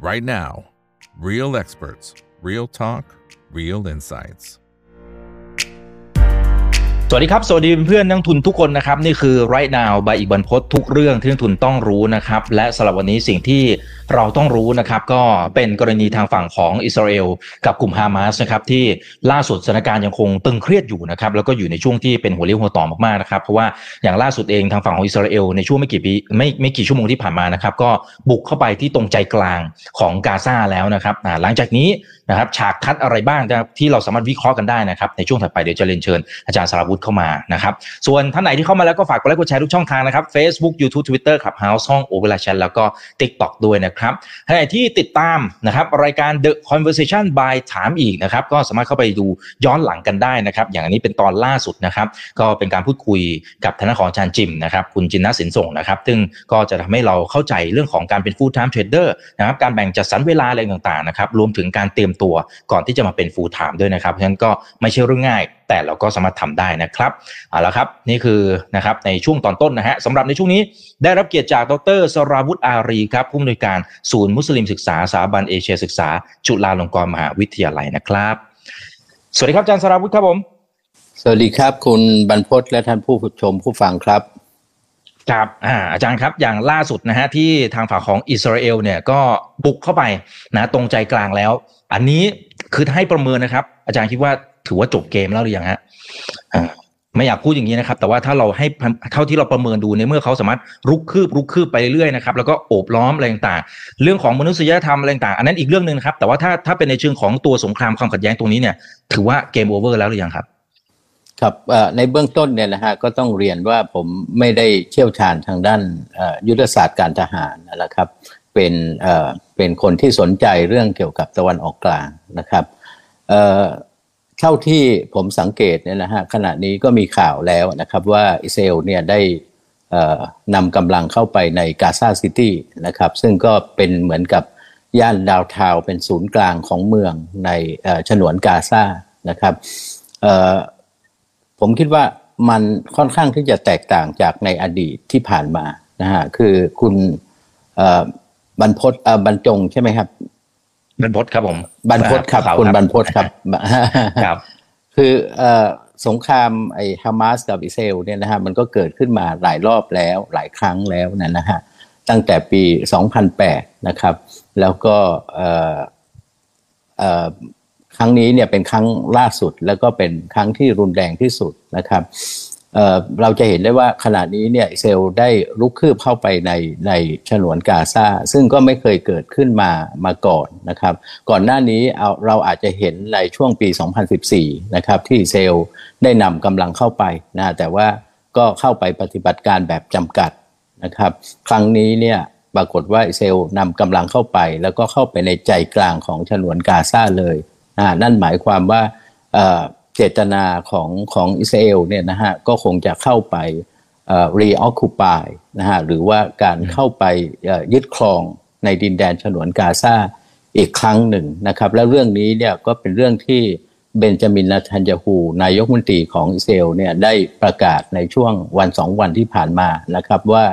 right now. Real experts, real talk, real insights. สวัสดีครับ สวัสดีเพื่อนนักทุนทุกคนนะครับ นี่คือ right now ใบอีกบันพศทุกเรื่องที่นักทุนต้องรู้นะครับ และสำหรับวันนี้สิ่งที่ เราต้องรู้นะครับก็เป็นกรณีทางฝั่งของอิสราเอลกับกลุ่มฮามาสนะครับที่ล่าสุดสถานการณ์ยังคงตึงเครียดอยู่นะครับแล้วก็อยู่ในช่วงที่เป็นหัวเลี้ยวหัวต่อมากๆนะครับเพราะว่าอย่างล่าสุดเองทางฝั่งของอิสราเอลในช่วงไม่กี่ปีไม่ไม่กี่ชั่วโมงที่ผ่านมานะครับก็บุกเข้าไปที่ตรงใจกลางของกาซาแล้วนะครับหลังจากนี้นะครับฉากทัดอะไรบ้างที่เราสามารถวิเคราะห์กันได้นะครับในช่วงถัดไปเดี๋ยวจะเรียนเชิญอาจารย์สารวุฒิเข้ามานะครับส่วนท่านไหนที่เข้ามาแล้วก็ฝากกดไลค์กดแชร์ทุกช่องทางนะครับ Facebook YouTube Twitter ขับ House ห้องโอเวอร์แชนแล้วก็ TikTok ด้วยนะครับท่านไหนที่ติดตามนะครับรายการ The Conversation by ถามอีกนะครับก็สามารถเข้าไปดูย้อนหลังกันได้นะครับ อย่างอันนี้เป็นตอนล่าสุดนะครับ ก็เป็นการพูดคุยกับทนายของอาจารย์จิมนะครับคุณจินนาสินส่งนะครับ ซึ่งก็จะทำให้เราเข้าใจเรื่องของการเป็น full time trader นะครับการแบ่งจัดสรรเวลาอะไรต่างๆนะครับรวมถึงการเตรียมตัวก่อนที่จะมาเป็น full time ด้วยนะครับเพราะฉะนั้นก็ไม่ใช่เรื่องง่าย แต่เราก็สามารถทำได้นะครับเอาละครับนี่คือนะครับในช่วงตอนต้นนะฮะสำหรับในช่วงนี้ได้รับเกียรติจากดรสราวุฒิอารีครับผู้อำนวยการศูนย์มุสลิมศึกษาสถาบันเอเชียศึกษา จุฬาลงกรณ์มหาวิทยาลัยนะครับ สวัสดีครับอาจารย์สราวุฒิครับผมสวัสดีครับคุณบรรพศและท่านผู้ชมผู้ฟังครับครับอ่าอาจารย์ครับอย่างล่าสุดนะฮะที่ทางฝั่งของอิสราเอลเนี่ยก็บุกเข้าไปนะตรงใจกลางแล้ว อันนี้คือให้ประเมินนะครับ อาจารย์คิดว่า ถือว่าจบเกมแล้วหรือยังฮะไม่อยากพูดอย่างนี้นะครับ แต่ว่าถ้าเราให้เท่าที่เราประเมินดูในเมื่อเขาสามารถรุกคืบรุกคืบไปเรื่อยๆนะครับแล้วก็โอบล้อมอะไรต่างๆเรื่องของมนุษยธรรมอะไรต่างๆอันนั้นอีกเรื่องหนึ่งครับ แต่ว่าถ้าถ้าเป็นในเชิงของตัวสงครามความขัดแย้งตรงนี้เนี่ย ถือว่า game over แล้วหรือยังครับ ครับในเบื้องต้นเนี่ยนะฮะก็ต้องเรียนว่าผมไม่ได้เชี่ยวชาญทางด้านยุทธศาสตร์การทหารนะครับ เป็นเป็นคนที่สนใจเรื่องเกี่ยวกับตะวันออกกลางนะครับ เท่าที่ผมสังเกตเนี่ยนะฮะขณะนี้ก็มีข่าวแล้วนะครับว่าอิสราเอลเนี่ยได้นำกำลังเข้าไปในกาซาซิตี้นะครับซึ่งก็เป็นเหมือนกับย่านดาวทาวเป็นศูนย์กลางของเมืองในฉนวนกาซานะครับผมคิดว่ามันค่อนข้างที่จะแตกต่างจากในอดีตที่ผ่านมานะฮะคือคุณบรรพศบรรจงใช่ไหมครับ บรรพศครับผมบรรพศครับคุณบรรพศครับครับ คือสงครามไอ้ฮามาสกับอิสราเอลเนี่ยนะฮะมันก็เกิดขึ้นมาหลายรอบแล้วหลายครั้งแล้วนะนะฮะตั้งแต่ปี 2008 นะครับ แล้วก็ครั้งนี้เนี่ยเป็นครั้งล่าสุดแล้วก็เป็นครั้งที่รุนแรงที่สุดนะครับ เราจะเห็นได้ว่าขณะนี้เนี่ยเซลได้ลุกคืบเข้าไปในในฉนวนกาซาซึ่งก็ไม่เคยเกิดขึ้นมามาก่อนนะครับ ก่อนหน้านี้เอาเราอาจจะเห็นในช่วงปี 2014 นะครับ ที่เซลได้นำกำลังเข้าไปนะแต่ว่าก็เข้าไปปฏิบัติการแบบจำกัดนะครับ ครั้งนี้เนี่ยปรากฏว่าเซลนำกำลังเข้าไป แล้วก็เข้าไปในใจกลางของฉนวนกาซาเลยนั่นหมายความว่า เจตนาของของอิสราเอลเนี่ยนะฮะก็คงจะเข้าไปรีออคูปายนะฮะหรือว่าการเข้าไปยึดครองในดินแดนฉนวนกาซาอีกครั้งหนึ่งนะครับแล้วเรื่องนี้เนี่ยก็เป็นเรื่องที่เบนจามินนาทันยาฮูนายกมนตรีของอิสราเอลเนี่ยได้ประกาศในช่วงวันสองวันที่ผ่านมานะครับว่า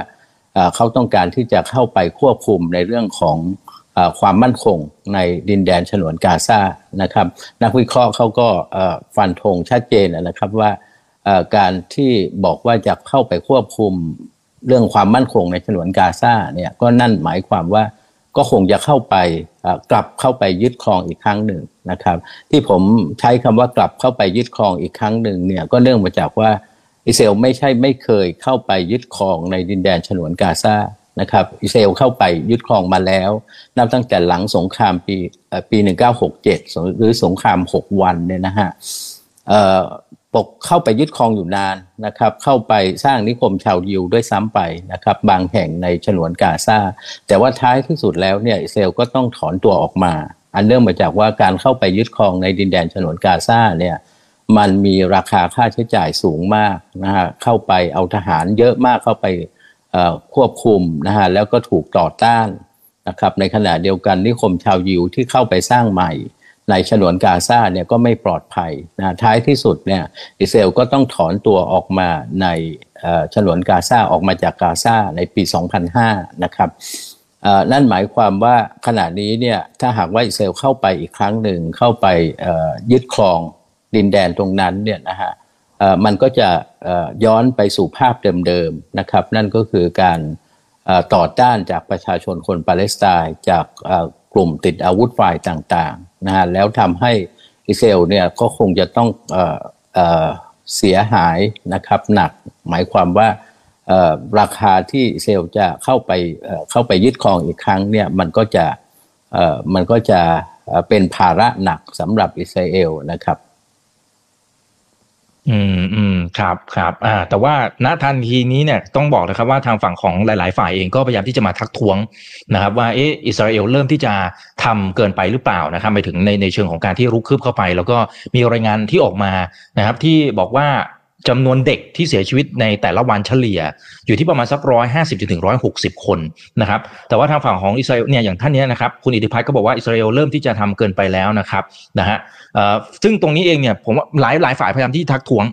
เขาต้องการที่จะเข้าไปควบคุมในเรื่องของ ความมั่นคงในดินแดนฉนวนกาซานะครับ นักวิเคราะห์เขาก็ฟันธงชัดเจนนะครับว่าการที่บอกว่าจะเข้าไปควบคุมเรื่องความมั่นคงในฉนวนกาซาเนี่ยก็นั่นหมายความว่าก็คงจะเข้าไปกลับเข้าไปยึดครองอีกครั้งหนึ่งนะครับ ที่ผมใช้คำว่ากลับเข้าไปยึดครองอีกครั้งหนึ่งเนี่ยก็เนื่องมาจากว่าอิสราเอลไม่ใช่ไม่เคยเข้าไปยึดครองในดินแดนฉนวนกาซา นะครับอิสราเอลเข้าไปยึดครองมาแล้ว นับตั้งแต่หลังสงครามปีปี1967 หรือสงคราม 6 วันเนี่ยนะฮะปกเข้าไปยึดครองอยู่นานนะครับ เข้าไปสร้างนิคมชาวยิวด้วยซ้ำไปนะครับ บางแห่งในฉนวนกาซาแต่ว่าท้ายที่สุดแล้วเนี่ยอิสราเอลก็ต้องถอนตัวออกมา อันเนื่องมาจากว่าการเข้าไปยึดครองในดินแดนฉนวนกาซาเนี่ยมันมีราคาค่าใช้จ่ายสูงมากนะฮะเข้าไปเอาทหารเยอะมากเข้าไป ควบคุมนะฮะแล้วก็ถูกต่อต้านนะครับในขณะเดียวกันนิคมชาวยิวที่เข้าไปสร้างใหม่ ในฉนวนกาซาเนี่ยก็ไม่ปลอดภัยนะท้ายที่สุดเนี่ยอิสราเอลก็ต้องถอนตัวออกมาในฉนวนกาซาออกมาจากกาซาในปี 2005 นะครับนั่นหมายความว่าขณะนี้เนี่ยถ้าหากว่าอิสราเอลเข้าไปอีกครั้งหนึ่งเข้าไปยึดครองดินแดนตรงนั้นเนี่ยนะฮะ มันก็จะย้อนไปสู่ภาพเดิมๆนะครับ นั่นก็คือการต่อต้านจากประชาชนคนปาเลสไตน์จากกลุ่มติดอาวุธฝ่ายต่างๆนะฮะแล้วทำให้อิสราเอลเนี่ยก็คงจะต้องเสียหายนะครับหนักหมายความว่าราคาที่อิสราเอลจะเข้าไปเข้าไปยึดครองอีกครั้งเนี่ยมันก็จะมันก็จะเป็นภาระหนักสำหรับอิสราเอลนะครับ อืมอืมครับครับอ่าแต่ว่าณทันทีนี้เนี่ยต้องบอกนะครับว่าทางฝั่งของหลาย ๆ ฝ่ายเองก็พยายามที่จะมาทักท้วงนะครับ ว่าเอออิสราเอลเริ่มที่จะทำเกินไปหรือเปล่านะครับไปถึงในในเชิงของการที่รุกคืบเข้าไป แล้วก็มีรายงานที่ออกมานะครับ ที่บอกว่า จำนวนเด็กที่เสียชีวิตในแต่ละวันเฉลี่ย อยู่ที่ประมาณสักร้อยห้าสิบถึงร้อยหกสิบคนนะครับแต่ว่าทางฝั่งของอิสราเอลเนี่ยอย่างท่านนี้นะครับคุณอิทธิพัฒน์ก็บอกว่าอิสราเอลเริ่มที่จะทำเกินไปแล้วนะครับนะฮะซึ่งตรงนี้เองเนี่ยผมว่าหลายหลายฝ่ายพยายามที่ทักท้วง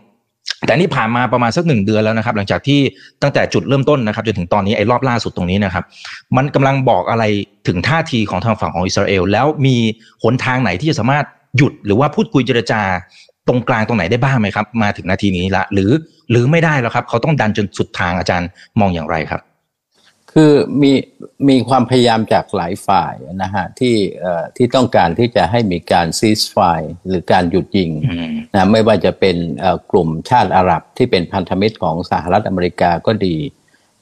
แต่นี่ผ่านมาประมาณสักหนึ่งเดือนแล้วนะครับ หลังจากที่ตั้งแต่จุดเริ่มต้นนะครับจนถึงตอนนี้ไอ้รอบล่าสุดตรงนี้นะครับ มันกำลังบอกอะไรถึงท่าทีของทางฝั่งของอิสราเอลแล้วมีหนทางไหนที่จะสามารถหยุดหรือว่าพูดคุยเจรจา ตรงกลางตรงไหนได้บ้างไหมครับ มาถึงนาทีนี้ละ หรือหรือไม่ได้แล้วครับ เขาต้องดันจนสุดทางอาจารย์มองอย่างไรครับ คือมีมีความพยายามจากหลายฝ่ายนะฮะที่เอ่อที่ต้องการที่จะให้มีการซีสไฟหรือการหยุดยิงนะไม่ว่าจะเป็นกลุ่มชาติอาหรับที่เป็นพันธมิตรของสหรัฐอเมริกาก็ดี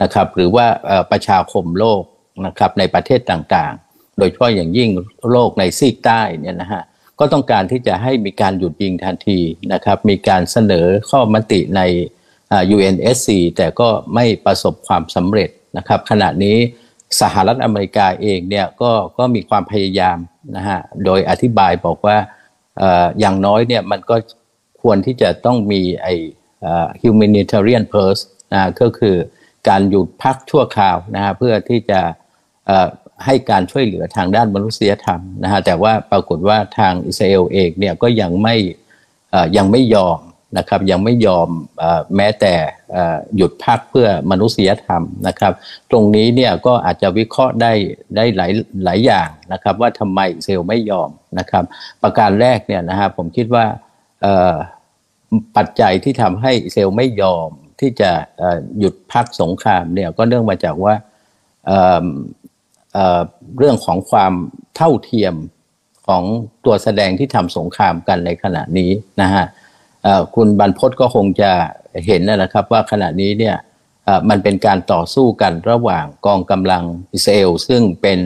นะครับ หรือว่าประชาคมโลกนะครับในประเทศต่างๆ โดยเฉพาะอย่างยิ่งโลกในซีกใต้เนี่ยนะฮะ ก็ต้องการที่จะให้มีการหยุดยิงทันทีนะครับ มีการเสนอข้อมติใน UNSC แต่ก็ไม่ประสบความสำเร็จนะครับ ขณะนี้สหรัฐอเมริกาเองเนี่ยก็ก็มีความพยายามนะฮะโดยอธิบายบอกว่าอย่างน้อยเนี่ยมันก็ควรที่จะต้องมีไอ้ humanitarian purse นะก็คือการหยุดพักชั่วคราวนะฮะเพื่อที่จะ ให้การช่วยเหลือทางด้านมนุษยธรรมนะฮะแต่ว่าปรากฏว่าทางอิสราเอลเองเนี่ยก็ยังไม่ยังไม่ยอมนะครับยังไม่ยอมแม้แต่หยุดพักเพื่อมนุษยธรรมนะครับ ตรงนี้เนี่ยก็อาจจะวิเคราะห์ได้ได้หลายหลายอย่างนะครับว่าทำไมเอลไม่ยอมนะครับ ประการแรกเนี่ยนะฮะผมคิดว่าปัจจัยที่ทำให้เอลไม่ยอมที่จะหยุดพักสงครามเนี่ยก็เนื่องมาจากว่า เรื่องของความเท่าเทียมของตัวแสดงที่ทำสงครามกันในขณะนี้นะฮะคุณบรรพศก็คงจะเห็นนะครับว่าขณะนี้เนี่ยมันเป็นการต่อสู้กันระหว่างกองกำลังอิสราเอลซึ่งเป็น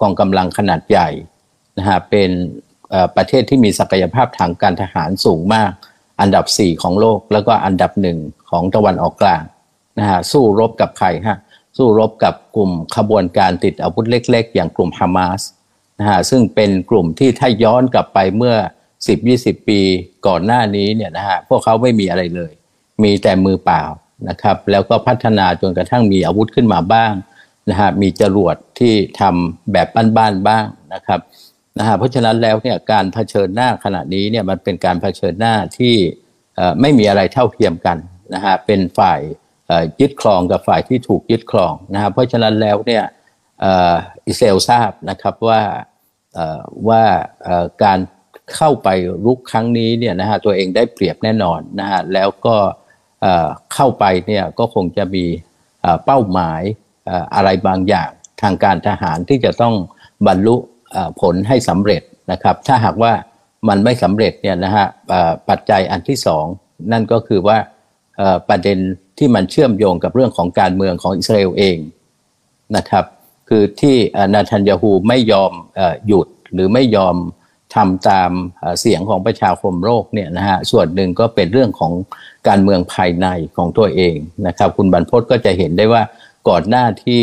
กองกำลังขนาดใหญ่นะฮะเป็นประเทศที่มีศักยภาพทางการทหารสูงมาก อันดับ 4 ของโลก แล้วก็อันดับหนึ่งของตะวันออกกลางนะฮะสู้รบกับใครฮะ สู้รบกับกลุ่มขบวนการติดอาวุธเล็ก ๆ อย่างกลุ่มฮามาสนะฮะซึ่งเป็นกลุ่มที่ถ้าย้อนกลับไปเมื่อ 10-20 ปีก่อนหน้านี้เนี่ยนะฮะพวกเขาไม่มีอะไรเลย มีแต่มือเปล่านะครับแล้วก็พัฒนาจนกระทั่งมีอาวุธขึ้นมาบ้างนะฮะมีจรวดที่ทำแบบบ้านๆบ้างนะครับนะฮะเพราะฉะนั้นแล้วเนี่ยการเผชิญหน้าขณะนี้เนี่ยมันเป็นการเผชิญหน้าที่ไม่มีอะไรเท่าเทียมกันนะฮะเป็นฝ่าย ยึดครองกับฝ่ายที่ถูกยึดครองนะครับเพราะฉะนั้นแล้วเนี่ยอิสราเอลทราบนะครับว่าว่าการเข้าไปรุกครั้งนี้เนี่ยนะฮะตัวเองได้เปรียบแน่นอนนะฮะแล้วก็เข้าไปเนี่ยก็คงจะมีเป้าหมายอะไรบางอย่างทางการทหารที่จะต้องบรรลุผลให้สำเร็จนะครับ ถ้าหากว่ามันไม่สำเร็จเนี่ยนะฮะปัจจัยอันที่สองนั่นก็คือว่าประเด็น ที่มันเชื่อมโยงกับเรื่องของการเมืองของอิสราเอลเองนะครับ คือที่นาธานยาฮูไม่ยอมหยุดหรือไม่ยอมทำตามเสียงของประชาคมโลกเนี่ยนะฮะส่วนหนึ่งก็เป็นเรื่องของการเมืองภายในของตัวเองนะครับ คุณบรรพศก็จะเห็นได้ว่าก่อนหน้าที่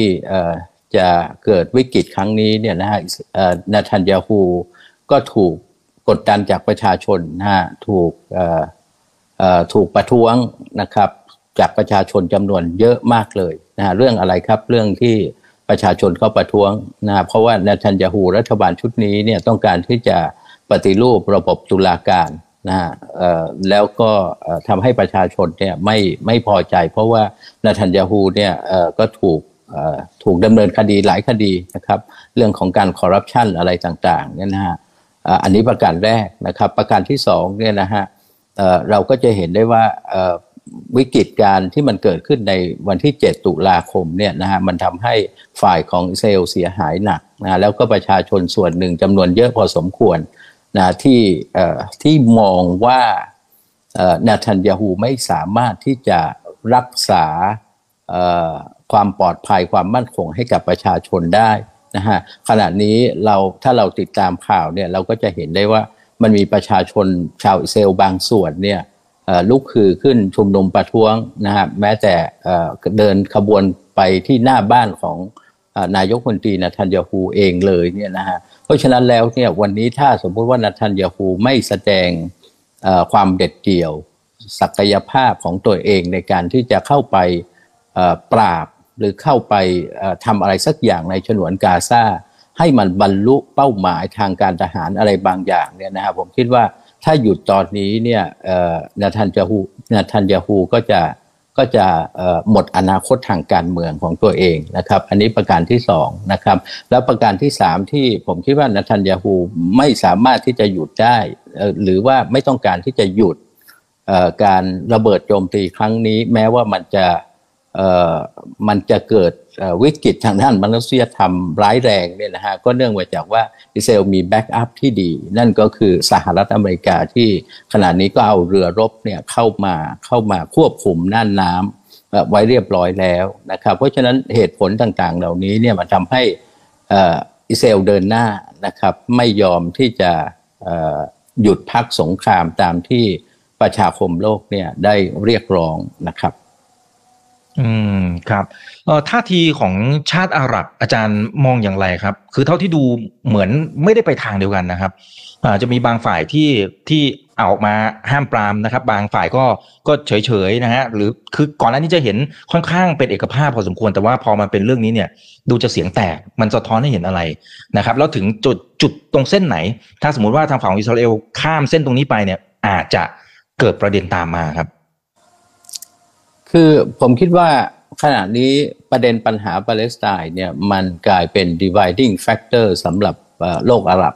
จะเกิดวิกฤตครั้งนี้เนี่ยนะฮะนาธานยาฮูก็ถูกกดดันจากประชาชนนะฮะถูกถูกประท้วงนะครับ จากประชาชนจำนวนเยอะมากเลยนะฮะเรื่องอะไรครับเรื่องที่ประชาชนเข้าประท้วงนะเพราะว่านาทันยาฮูรัฐบาลชุดนี้เนี่ยต้องการที่จะปฏิรูประบบตุลาการนะฮะแล้วก็ทำให้ประชาชนเนี่ยไม่ไม่พอใจ เพราะว่านาทันยาฮูเนี่ยก็ถูกถูกดำเนินคดีหลายคดีนะครับเรื่องของการคอร์รัปชันอะไรต่างๆเนี่ยนะฮะอันนี้ประการแรกนะครับประการที่สองเนี่ยนะฮะเราก็จะเห็นได้ว่า วิกฤตการที่มันเกิดขึ้นในวันที่ 7 ตุลาคมเนี่ยนะฮะมันทำให้ฝ่ายของอิสราเอลเสียหายหนักนะแล้วก็ประชาชนส่วนหนึ่งจำนวนเยอะพอสมควรนะที่ที่มองว่านาทันยาฮูไม่สามารถที่จะรักษาความปลอดภัยความมั่นคงให้กับประชาชนได้นะฮะขณะนี้เราถ้าเราติดตามข่าวเนี่ยเราก็จะเห็นได้ว่ามันมีประชาชนชาวอิสราเอลบางส่วนเนี่ย ลุกคือขึ้นชุมนุมประท้วงนะฮะแม้แต่เดินขบวนไปที่หน้าบ้านของนายกมนตรีนาทันยาฮูเองเลยเนี่ยนะฮะเพราะฉะนั้นแล้วเนี่ยวันนี้ถ้าสมมติว่านาทันยาฮูไม่แสดงความเด็ดเดี่ยว ศักยภาพของตัวเองในการที่จะเข้าไปปราบหรือเข้าไปทำอะไรสักอย่างในฉนวนกาซาให้มันบรรลุเป้าหมายทางการทหารอะไรบางอย่างเนี่ยนะครับผมคิดว่า ถ้าหยุดตอนนี้เนี่ยนาทันยาฮูนาทันยาฮูก็จะก็จะหมดอนาคตทางการเมืองของตัวเองนะครับ อันนี้ประการที่สองนะครับ แล้วประการที่สามที่ผมคิดว่านาทันยาฮูไม่สามารถที่จะหยุดได้ หรือว่าไม่ต้องการที่จะหยุดการระเบิดโจมตีครั้งนี้ แม้ว่ามันจะ มันจะเกิดวิกฤตทางด้านมนุษยธรรมร้ายแรงเนี่ยนะฮะก็เนื่องมาจากว่าอิสราเอลมี backup ที่ดี นั่นก็คือสหรัฐอเมริกาที่ขณะนี้ก็เอาเรือรบเนี่ยเข้ามาเข้ามาควบคุมน่านน้ำไว้เรียบร้อยแล้วนะครับเพราะฉะนั้นเหตุผลต่างๆ เหล่านี้เนี่ยมันทำให้อิสราเอลเดินหน้านะครับไม่ยอมที่จะหยุดพักสงครามตามที่ประชาคมโลกเนี่ยได้เรียกร้องนะครับ อืมครับเอ่อท่าทีของชาติอาหรับอาจารย์มองอย่างไรครับ คือเท่าที่ดูเหมือนไม่ได้ไปทางเดียวกันนะครับอ่าจะมีบางฝ่ายที่ที่เอาออกมาห้ามปรามนะครับ บางฝ่ายก็ก็เฉยๆนะฮะหรือคือก่อนหน้านี้จะเห็นค่อนข้างเป็นเอกภาพพอสมควรแต่ว่าพอมาเป็นเรื่องนี้เนี่ยดูจะเสียงแตกมันสะท้อนให้เห็นอะไรนะครับ แล้วถึงจุดจุดตรงเส้นไหน ถ้าสมมติว่าทางฝั่งอิสราเอลข้ามเส้นตรงนี้ไปเนี่ยอาจจะเกิดประเด็นตามมาครับ คือผมคิดว่าขณะนี้ประเด็นปัญหาปาเลสไตน์เนี่ยมันกลายเป็น dividing factor สำหรับโลกอาหรับ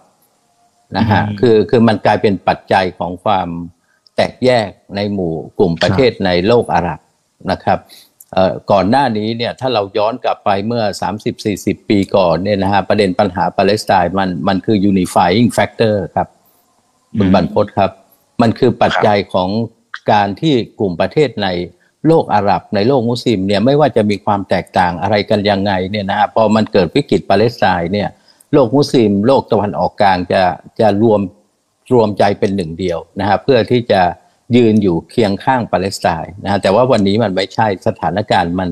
นะฮะคือคือมันกลายเป็นปัจจัยของความแตกแยกในหมู่กลุ่มประเทศในโลกอาหรับนะครับก่อนหน้านี้เนี่ยถ้าเราย้อนกลับไปเมื่อ 30-40 ปีก่อนเนี่ยนะฮะประเด็นปัญหาปาเลสไตน์มันมันคือ unifying factor ครับคุณบรรพศครับ มันคือปัจจัยของการที่กลุ่มประเทศใน โลกอาหรับในโลกมุสลิมเนี่ยไม่ว่าจะมีความแตกต่างอะไรกันยังไงเนี่ยนะฮะพอมันเกิดวิกฤตปาเลสไตน์เนี่ยโลกมุสลิม โลกตะวันออกกลางจะจะรวมรวมใจเป็นหนึ่งเดียวนะฮะเพื่อที่จะยืนอยู่เคียงข้างปาเลสไตน์นะฮะแต่ว่าวันนี้มันไม่ใช่สถานการณ์มัน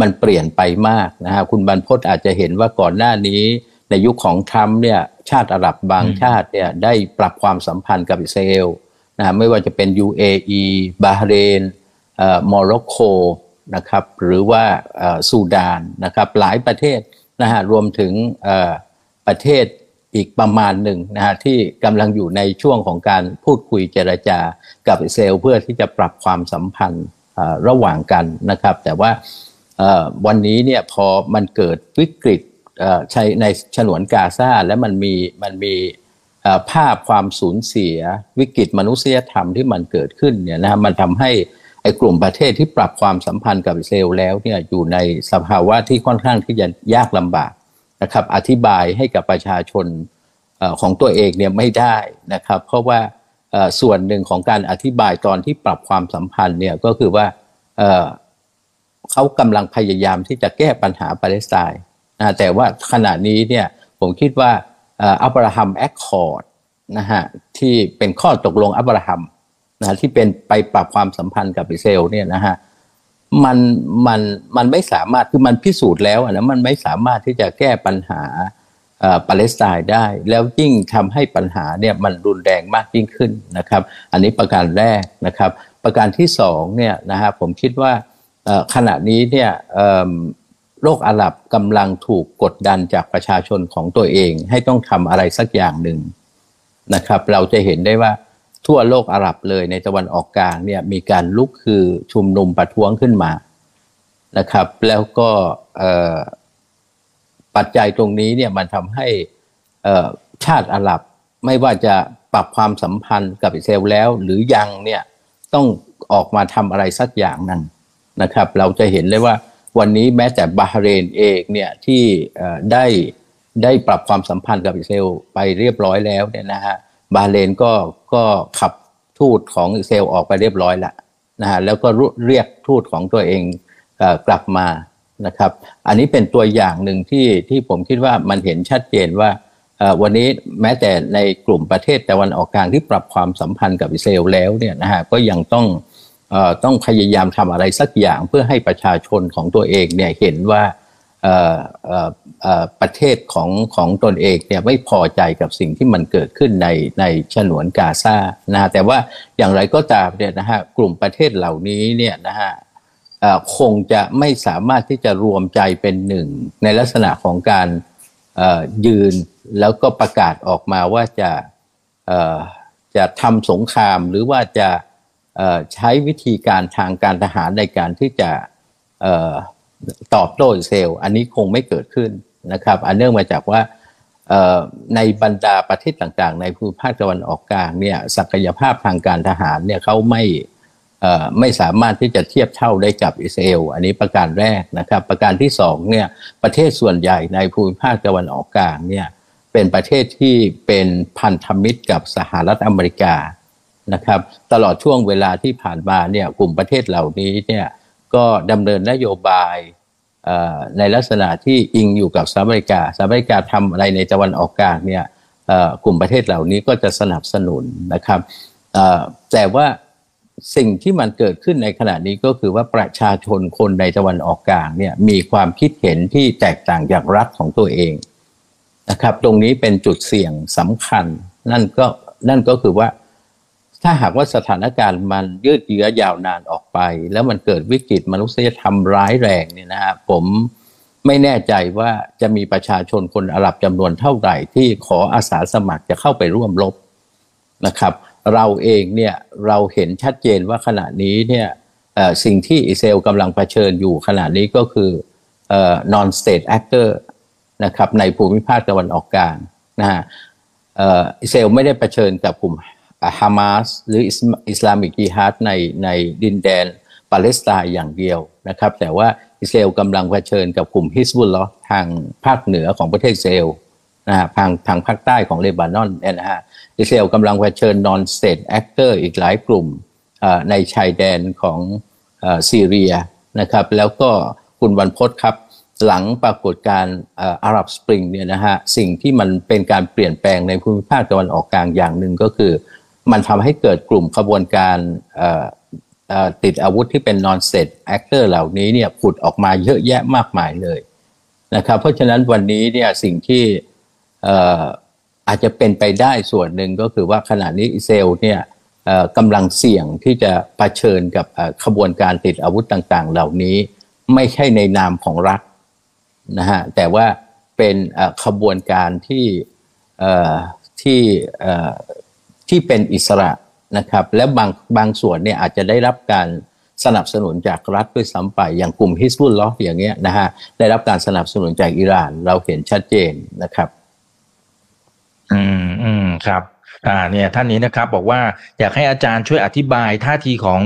มันเปลี่ยนไปมากนะฮะคุณบรรพศอาจจะเห็นว่าก่อนหน้านี้ในยุคของทรัมป์เนี่ยชาติอาหรับบางชาติเนี่ยได้ปรับความสัมพันธ์กับอิสราเอลนะไม่ว่าจะเป็น UAE บาห์เรน โมร็อกโกนะครับหรือว่าซูดานนะครับหลายประเทศนะฮะรวมถึงประเทศอีกประมาณหนึ่งนะฮะที่กำลังอยู่ในช่วงของการพูดคุยเจรจากับอิสราเอลเพื่อที่จะปรับความสัมพันธ์ระหว่างกันนะครับ แต่ว่าวันนี้เนี่ยพอมันเกิดวิกฤตใช้ในฉนวนกาซาและมันมีมันมีภาพความสูญเสียวิกฤตมนุษยธรรมที่มันเกิดขึ้นเนี่ยนะมันทำให้ ไอ้กลุ่มประเทศที่ปรับความสัมพันธ์กับอิสราเอลแล้วเนี่ยอยู่ในสภาวะที่ค่อนข้างที่จะยากลำบากนะครับอธิบายให้กับประชาชนของตัวเองเนี่ยไม่ได้นะครับ เพราะว่าส่วนหนึ่งของการอธิบายตอนที่ปรับความสัมพันธ์เนี่ยก็คือว่าเขากำลังพยายามที่จะแก้ปัญหาปาเลสไตน์นะแต่ว่าขณะนี้เนี่ยผมคิดว่า Abraham Accord นะฮะที่เป็นข้อตกลงอับราฮัม นะที่เป็นไปปรับความสัมพันธ์กับอิสราเอลเนี่ยนะฮะมันมันมันไม่สามารถคือมันพิสูจน์แล้วนะมันไม่สามารถที่จะแก้ปัญหาปาเลสไตน์ได้ แล้วยิ่งทำให้ปัญหาเนี่ยมันรุนแรงมากยิ่งขึ้นนะครับ อันนี้ประการแรกนะครับ ประการที่สองเนี่ยนะฮะผมคิดว่าขณะนี้เนี่ยโลกอาหรับกำลังถูกกดดันจากประชาชนของตัวเอง ให้ต้องทำอะไรสักอย่างหนึ่งนะครับ เราจะเห็นได้ว่า ทั่วโลกอาหรับเลยในตะวันออกกลางเนี่ยมีการลุกคือชุมนุมประท้วงขึ้นมานะครับ แล้วก็ปัจจัยตรงนี้เนี่ยมันทำให้ชาติอาหรับไม่ว่าจะปรับความสัมพันธ์กับอิสราเอลแล้ว หรือยังเนี่ยต้องออกมาทำอะไรสักอย่างนั้นนะครับ เราจะเห็นเลยว่าวันนี้แม้แต่บาฮเรนเองเนี่ยที่ได้ได้ปรับความสัมพันธ์กับอิสราเอลไปเรียบร้อยแล้วเนี่ยนะฮะ บาเรนก็ก็ขับทูตของอิสราเอลออกไปเรียบร้อยละนะฮะแล้วก็เรียกทูตของตัวเองกลับมานะครับ อันนี้เป็นตัวอย่างหนึ่งที่ที่ผมคิดว่ามันเห็นชัดเจนว่าวันนี้แม้แต่ในกลุ่มประเทศตะวันออกกลางที่ปรับความสัมพันธ์กับอิสราเอลแล้วเนี่ยนะฮะก็ยังต้องต้องพยายามทำอะไรสักอย่างเพื่อให้ประชาชนของตัวเองเนี่ยเห็นว่า ประเทศของของตนเองเนี่ยไม่พอใจกับสิ่งที่มันเกิดขึ้นในในฉนวนกาซานะแต่ว่าอย่างไรก็ตามเนี่ยนะฮะกลุ่มประเทศเหล่านี้เนี่ยนะฮะคงจะไม่สามารถที่จะรวมใจเป็นหนึ่ง ในลักษณะของการยืนแล้วก็ประกาศออกมาว่าจะจะทำสงครามหรือว่าจะใช้วิธีการทางการทหารในการที่จะ ตอบโต้เซลล์ อันนี้คงไม่เกิดขึ้นนะครับ อันเนื่องมาจากว่าในบรรดาประเทศต่างๆ ในภูมิภาคตะวันออกกลางเนี่ยศักยภาพทางการทหารเนี่ยเขาไม่ไม่สามารถที่จะเทียบเท่าได้กับอิสราเอลอันนี้ประการแรกนะครับ ประการที่สองเนี่ยประเทศส่วนใหญ่ในภูมิภาคตะวันออกกลางเนี่ยเป็นประเทศที่เป็นพันธมิตรกับสหรัฐอเมริกานะครับ ตลอดช่วงเวลาที่ผ่านมาเนี่ยกลุ่มประเทศเหล่านี้เนี่ย ก็ดำเนินนโยบายในลักษณะที่อิงอยู่กับสหรัฐอเมริกาสหรัฐอเมริกาทำอะไรในตะวันออกกลางเนี่ยกลุ่มประเทศเหล่านี้ก็จะสนับสนุนนะครับแต่ว่าสิ่งที่มันเกิดขึ้นในขณะนี้ก็คือว่าประชาชนคนในตะวันออกกลางเนี่ยมีความคิดเห็นที่แตกต่างจากรัฐของตัวเองนะครับ ตรงนี้เป็นจุดเสี่ยงสำคัญ นั่นก็นั่นก็คือว่า ถ้าหากว่าสถานการณ์มันยืดเยื้อยาวนานออกไป แล้วมันเกิดวิกฤตมนุษยธรรมร้ายแรงเนี่ยนะฮะผมไม่แน่ใจว่าจะมีประชาชนคนอาหรับจำนวนเท่าไหร่ที่ขออาสาสมัครจะเข้าไปร่วมรบนะครับ เราเองเนี่ยเราเห็นชัดเจนว่าขณะนี้เนี่ยสิ่งที่อิสราเอลกำลังเผชิญอยู่ขณะนี้ก็คือ non state actor นะครับในภูมิภาคตะวันออกกลางนะฮะอิสราเอลไม่ได้เผชิญกับกลุ่ม ฮามาสหรืออิสลามิกจิฮัดในในดินแดนปาเลสไตน์อย่างเดียวนะครับ แต่ว่าอิสราเอลกำลังเผชิญกับกลุ่มฮิสบุลลอทางภาคเหนือของประเทศอิสราเอลนะฮะทางทางภาคใต้ของเลบานอนเนี่ยนะฮะอิสราเอลกำลังเผชิญ non state actor อีกหลายกลุ่มในชายแดนของซีเรียนะครับ แล้วก็คุณวันพศครับหลังปรากฏการณ์อาหรับสปริงเนี่ยนะฮะสิ่งที่มันเป็นการเปลี่ยนแปลงในภูมิภาคตะวันออกกลางอย่างหนึ่งก็คือ มันทำให้เกิดกลุ่มขบวนการติดอาวุธที่เป็น non state actor เหล่านี้เนี่ยผุดออกมาเยอะแยะมากมายเลยนะครับ เพราะฉะนั้นวันนี้เนี่ยสิ่งที่อาจจะเป็นไปได้ส่วนหนึ่งก็คือว่าขณะนี้อิสราเอลเนี่ยกำลังเสี่ยงที่จะะเผชิญกับขบวนการติดอาวุธต่างๆ เหล่านี้ ไม่ใช่ในนามของรัฐนะฮะแต่ว่าเป็นขบวนการที่ที่ ที่เป็นอิสระนะครับ และบางบางส่วนเนี่ยอาจจะได้รับการสนับสนุนจากรัฐด้วยซ้ำไปอย่างกลุ่มฮิสบุลลอฟอย่างเงี้ยนะฮะได้รับการสนับสนุนจากอิหร่าน เราเห็นชัดเจนนะครับ อืมอืมครับอ่าเนี่ยท่านนี้นะครับบอกว่าอยากให้อาจารย์ช่วยอธิบายท่าทีของ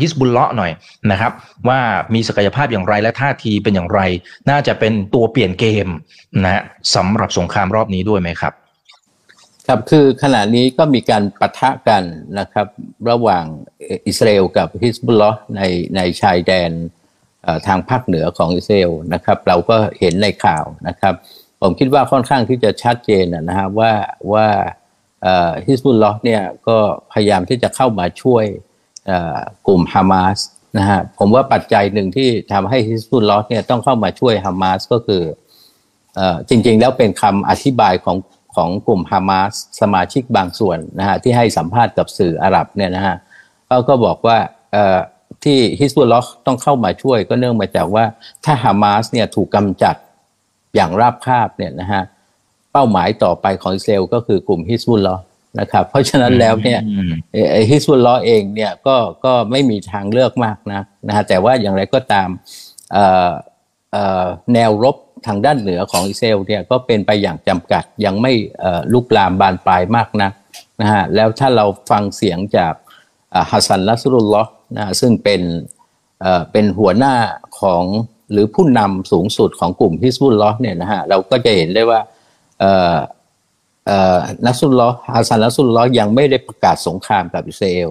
ฮิสบุลเลาะหน่อยนะครับ ว่ามีศักยภาพอย่างไรและท่าทีเป็นอย่างไร น่าจะเป็นตัวเปลี่ยนเกมนะสำหรับสงครามรอบนี้ด้วยไหมครับ ครับคือขณะนี้ก็มีการปะทะกันนะครับ ระหว่างอิสราเอลกับฮิสบุลลอในในชายแดนทางภาคเหนือของอิสราเอลนะครับ เราก็เห็นในข่าวนะครับ ผมคิดว่าค่อนข้างที่จะชัดเจนนะฮะว่าว่าฮิสบุลลอเนี่ยก็พยายามที่จะเข้ามาช่วยกลุ่มฮามาสนะฮะผมว่าปัจจัยหนึ่งที่ทำให้ฮิสบุลลอเนี่ยต้องเข้ามาช่วยฮามาสก็คือจริงๆแล้วเป็นคำอธิบายของ ของกลุ่มฮามาสสมาชิกบางส่วนนะฮะที่ให้สัมภาษณ์กับสื่ออาหรับเนี่ยนะฮะเขาก็บอกว่าที่ฮิสบุลลอต้องเข้ามาช่วยก็เนื่องมาจากว่าถ้าฮามาสเนี่ยถูกกำจัดอย่างราบคาบเนี่ยนะฮะเป้าหมายต่อไปของอิสราเอลก็คือกลุ่มฮิสบุลลอนะครับเพราะฉะนั้นแล้วเนี่ยฮิสบุลลอเองเนี่ยก็ก็ไม่มีทางเลือกมากนะนะฮะแต่ว่าอย่างไรก็ตามแนวรบ ทางด้านเหนือของอิสราเอลเนี่ยก็เป็นไปอย่างจำกัดยังไม่ลุกลามบานปลายมากนักนะฮะแล้วถ้าเราฟังเสียงจากฮัสซันนัสรุลลอฮ์นะซึ่งเป็นเป็นหัวหน้าของหรือผู้นำสูงสุดของกลุ่มฮิสบุลลอฮ์เนี่ยนะฮะเราก็จะเห็นได้ว่านัสรุลลอฮ์ฮัสซันนัสรุลลอฮ์ยังไม่ได้ประกาศสงครามกับอิสราเอล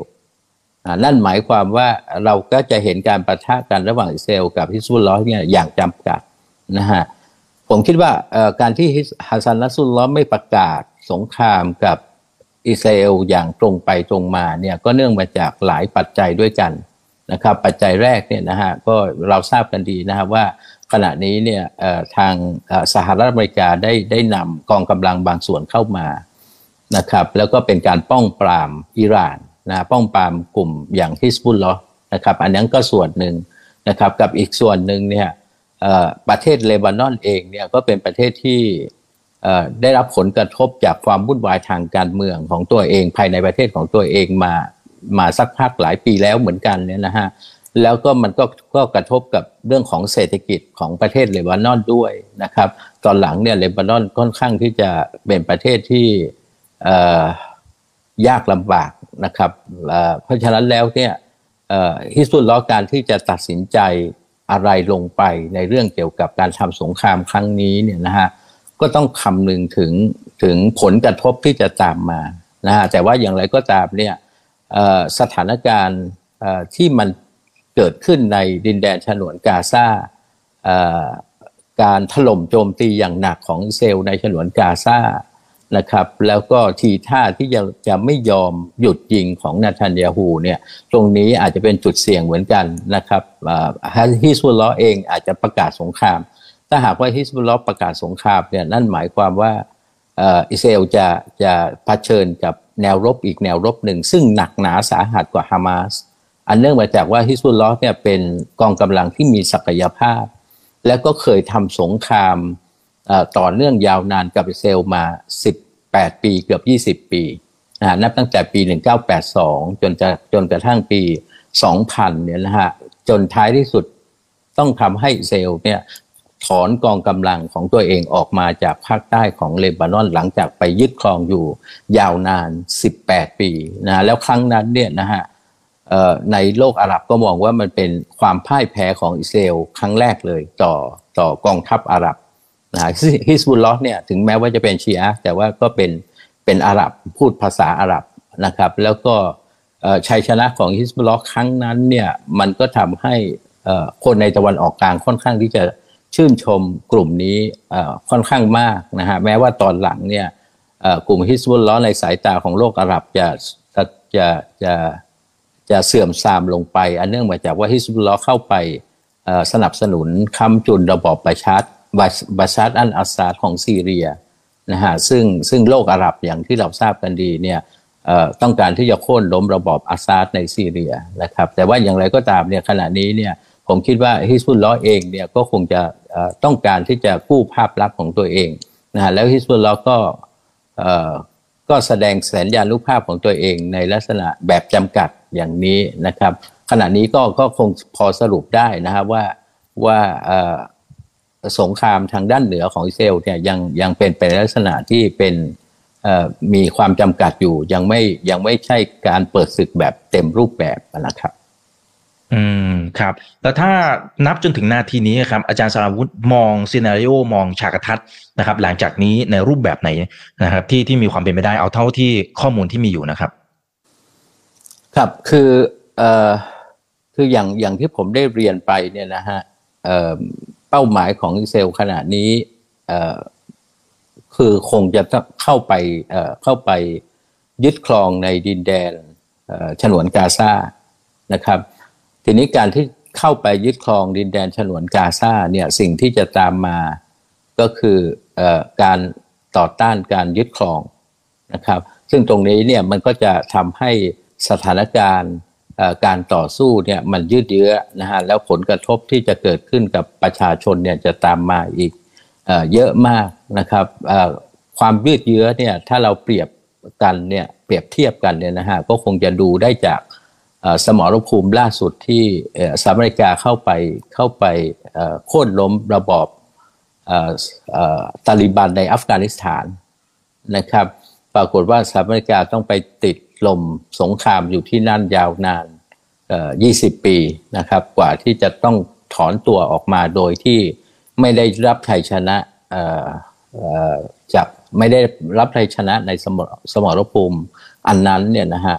นั่นหมายความว่าเราก็จะเห็นการปะทะกันระหว่างอิสราเอลกับฮิสบุลลอฮ์เนี่ยอย่างจำกัดนะฮะ ผมคิดว่าการที่ฮัสซันนัสรุลลอฮ์ไม่ประกาศสงครามกับอิสราเอลอย่างตรงไปตรงมาเนี่ยก็เนื่องมาจากหลายปัจจัยด้วยกันนะครับ ปัจจัยแรกเนี่ยนะฮะก็เราทราบกันดีนะครับว่าขณะนี้เนี่ยทางสหรัฐอเมริกาได้ได้นำกองกำลังบางส่วนเข้ามานะครับ แล้วก็เป็นการป้องปรามอิหร่านนะป้องปรามกลุ่มอย่างฮิสบุลลอนะครับ อันนั้นก็ส่วนหนึ่งนะครับกับอีกส่วนหนึ่งเนี่ย ประเทศเลบานอนเองเนี่ยก็เป็นประเทศที่ได้รับผลกระทบจากความวุ่นวายทางการเมืองของตัวเอง ภายในประเทศของตัวเองมามาสักพักหลายปีแล้วเหมือนกันเนี่ยนะฮะแล้วก็มันก็ก็กระทบกับเรื่องของเศรษฐกิจของประเทศเลบานอนด้วยนะครับ ตอนหลังเนี่ยเลบานอนค่อนข้างที่จะเป็นประเทศที่ยากลำบากนะครับเพราะฉะนั้นแล้วเนี่ยฮิสุดล้อการที่จะตัดสินใจ อะไรลงไปในเรื่องเกี่ยวกับการทำสงครามครั้งนี้เนี่ยนะฮะก็ต้องคำนึงถึงถึงผลกระทบที่จะตามมานะฮะแต่ว่าอย่างไรก็ตามเนี่ยสถานการณ์ที่มันเกิดขึ้นในดินแดนฉนวนกาซาการถล่มโจมตีอย่างหนักของเซลในฉนวนกาซา นะครับ แล้วก็ทีท่าที่จะจะไม่ยอมหยุดยิงของนาธานยาฮูเนี่ยตรงนี้อาจจะเป็นจุดเสี่ยงเหมือนกันนะครับฮิสบุลลอเองอาจจะประกาศสงคราม ถ้าหากว่าฮิสบุลลอประกาศสงครามเนี่ยนั่นหมายความว่าอิสราเอลจะจะเผชิญกับแนวรบอีกแนวรบหนึ่ง ซึ่งหนักหนาสาหัสกว่าฮามาสอันเนื่องมาจากว่าฮิสบุลลอเนี่ยเป็นกองกำลังที่มีศักยภาพ และก็เคยทำสงคราม ต่อเนื่องยาวนานกับอิสราเอลมา 18 ปีเกือบ 20 ปีนับตั้งแต่ปี 1982 จนจะจนกระทั่งปี 2000 เนี่ยนะฮะจนท้ายที่สุดต้องทำให้อิสราเอลเนี่ยถอนกองกำลังของตัวเองออกมาจากภาคใต้ของเลบานอนหลังจากไปยึดครองอยู่ยาวนาน 18 ปีนะแล้วครั้งนั้นเนี่ยนะฮะในโลกอาหรับก็มองว่ามันเป็นความพ่ายแพ้ของอิสราเอลครั้งแรกเลยต่อต่อกองทัพอาหรับ นะฮิสบุลลอฮ์เนี่ยถึงแม้ว่าจะเป็นชีอะแต่ว่าก็เป็นเป็นอาหรับพูดภาษาอาหรับนะครับ แล้วก็ชัยชนะของฮิสบุลลอฮ์ครั้งนั้นเนี่ยมันก็ทำให้คนในตะวันออกกลางค่อนข้างที่จะชื่นชมกลุ่มนี้ค่อนข้างมากนะฮะแม้ว่าตอนหลังเนี่ยกลุ่มฮิสบุลลอฮ์ในสายตาของโลกอาหรับจะจะจะจะเสื่อมทรามลงไป อันเนื่องมาจากว่าฮิสบุลลอฮ์เข้าไปสนับสนุนคำจุนระบอบประชาธิ บาชาดอันอัสซาดของซีเรียนะฮะซึ่งซึ่งโลกอาหรับอย่างที่เราทราบกันดีเนี่ยต้องการที่จะโค่นล้มระบอบอาซาดในซีเรียนะครับแต่ว่าอย่างไรก็ตามเนี่ยขณะนี้เนี่ยผมคิดว่าฮิสบุลลอเองเนี่ยก็คงจะต้องการที่จะกู้ภาพลักษณ์ของตัวเองนะฮะแล้วฮิสบุลลอก็ก็แสดงสัญญาณรูปภาพของตัวเองในลักษณะแบบจำกัดอย่างนี้นะครับ ขณะนี้ก็ก็คงพอสรุปได้นะครับว่าว่า สงครามทางด้านเหนือของอิสราเอลเนี่ยยังยังเป็นไปในลักษณะที่เป็นมีความจำกัดอยู่ยังไม่ยังไม่ใช่การเปิดศึกแบบเต็มรูปแบบนะครับ อืมครับ แล้วถ้านับจนถึงนาทีนี้ครับ อาจารย์สราวุธมองซีนารีโอมองฉากทัศน์นะครับ หลังจากนี้ในรูปแบบไหนนะครับ ที่ที่มีความเป็นไปได้เอาเท่าที่ข้อมูลที่มีอยู่นะครับ ครับคือเอ่อคืออย่างอย่างที่ผมได้เรียนไปเนี่ยนะฮะเอ่อเป้าหมายของอิสราเอลขณะนี้คือคงจะเข้าไปเข้าไปยึดครองในดินแดนฉนวนกาซานะครับ ทีนี้การที่เข้าไปยึดครองดินแดนฉนวนกาซาเนี่ยสิ่งที่จะตามมาก็คือการต่อต้านการยึดครองนะครับ ซึ่งตรงนี้เนี่ยมันก็จะทำให้สถานการณ์ การต่อสู้เนี่ยมันยืดเยื้อนะฮะแล้วผลกระทบที่จะเกิดขึ้นกับประชาชนเนี่ยจะตามมาอีกเยอะมากนะครับความยืดเยื้อเนี่ยถ้าเราเปรียบกันเนี่ยเปรียบเทียบกันเนี่ยนะฮะก็คงจะดูได้จากสมรภูมิล่าสุดที่สหรัฐอเมริกาเข้าไปเข้าไปโค่นล้มระบอบตาลิบันในอัฟกานิสถานนะครับ ปรากฏว่าสหรัฐอเมริกาต้องไปติด ลมสงครามอยู่ที่นั่นยาวนาน 20 ปีนะครับ กว่าที่จะต้องถอนตัวออกมาโดยที่ไม่ได้รับชัยชนะจากไม่ได้รับชัยชนะในสมรสมรภูมิอันนั้นเนี่ยนะฮะ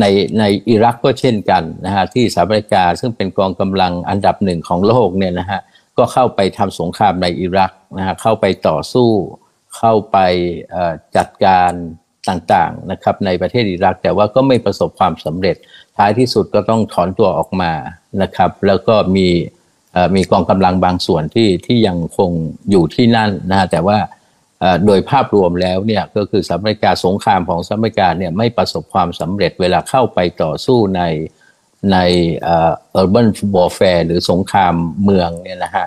ในในอิรักก็เช่นกันนะฮะที่สหรัฐอเมริกาซึ่งเป็นกองกำลังอันดับหนึ่งของโลกเนี่ยนะฮะก็เข้าไปทำสงครามในอิรักนะฮะเข้าไปต่อสู้ เข้าไปจัดการ ต่างๆนะครับในประเทศอิรัก แต่ว่าก็ไม่ประสบความสำเร็จ ท้ายที่สุดก็ต้องถอนตัวออกมานะครับ แล้วก็มีมีกองกำลังบางส่วนที่ที่ยังคงอยู่ที่นั่นนะฮะแต่ว่าโดยภาพรวมแล้วเนี่ยก็คือสหรัฐอเมริกาสงครามของสหรัฐอเมริกาเนี่ยไม่ประสบความสำเร็จเวลาเข้าไปต่อสู้ในในเอ่อ urban warfare หรือสงครามเมืองเนี่ยนะฮะ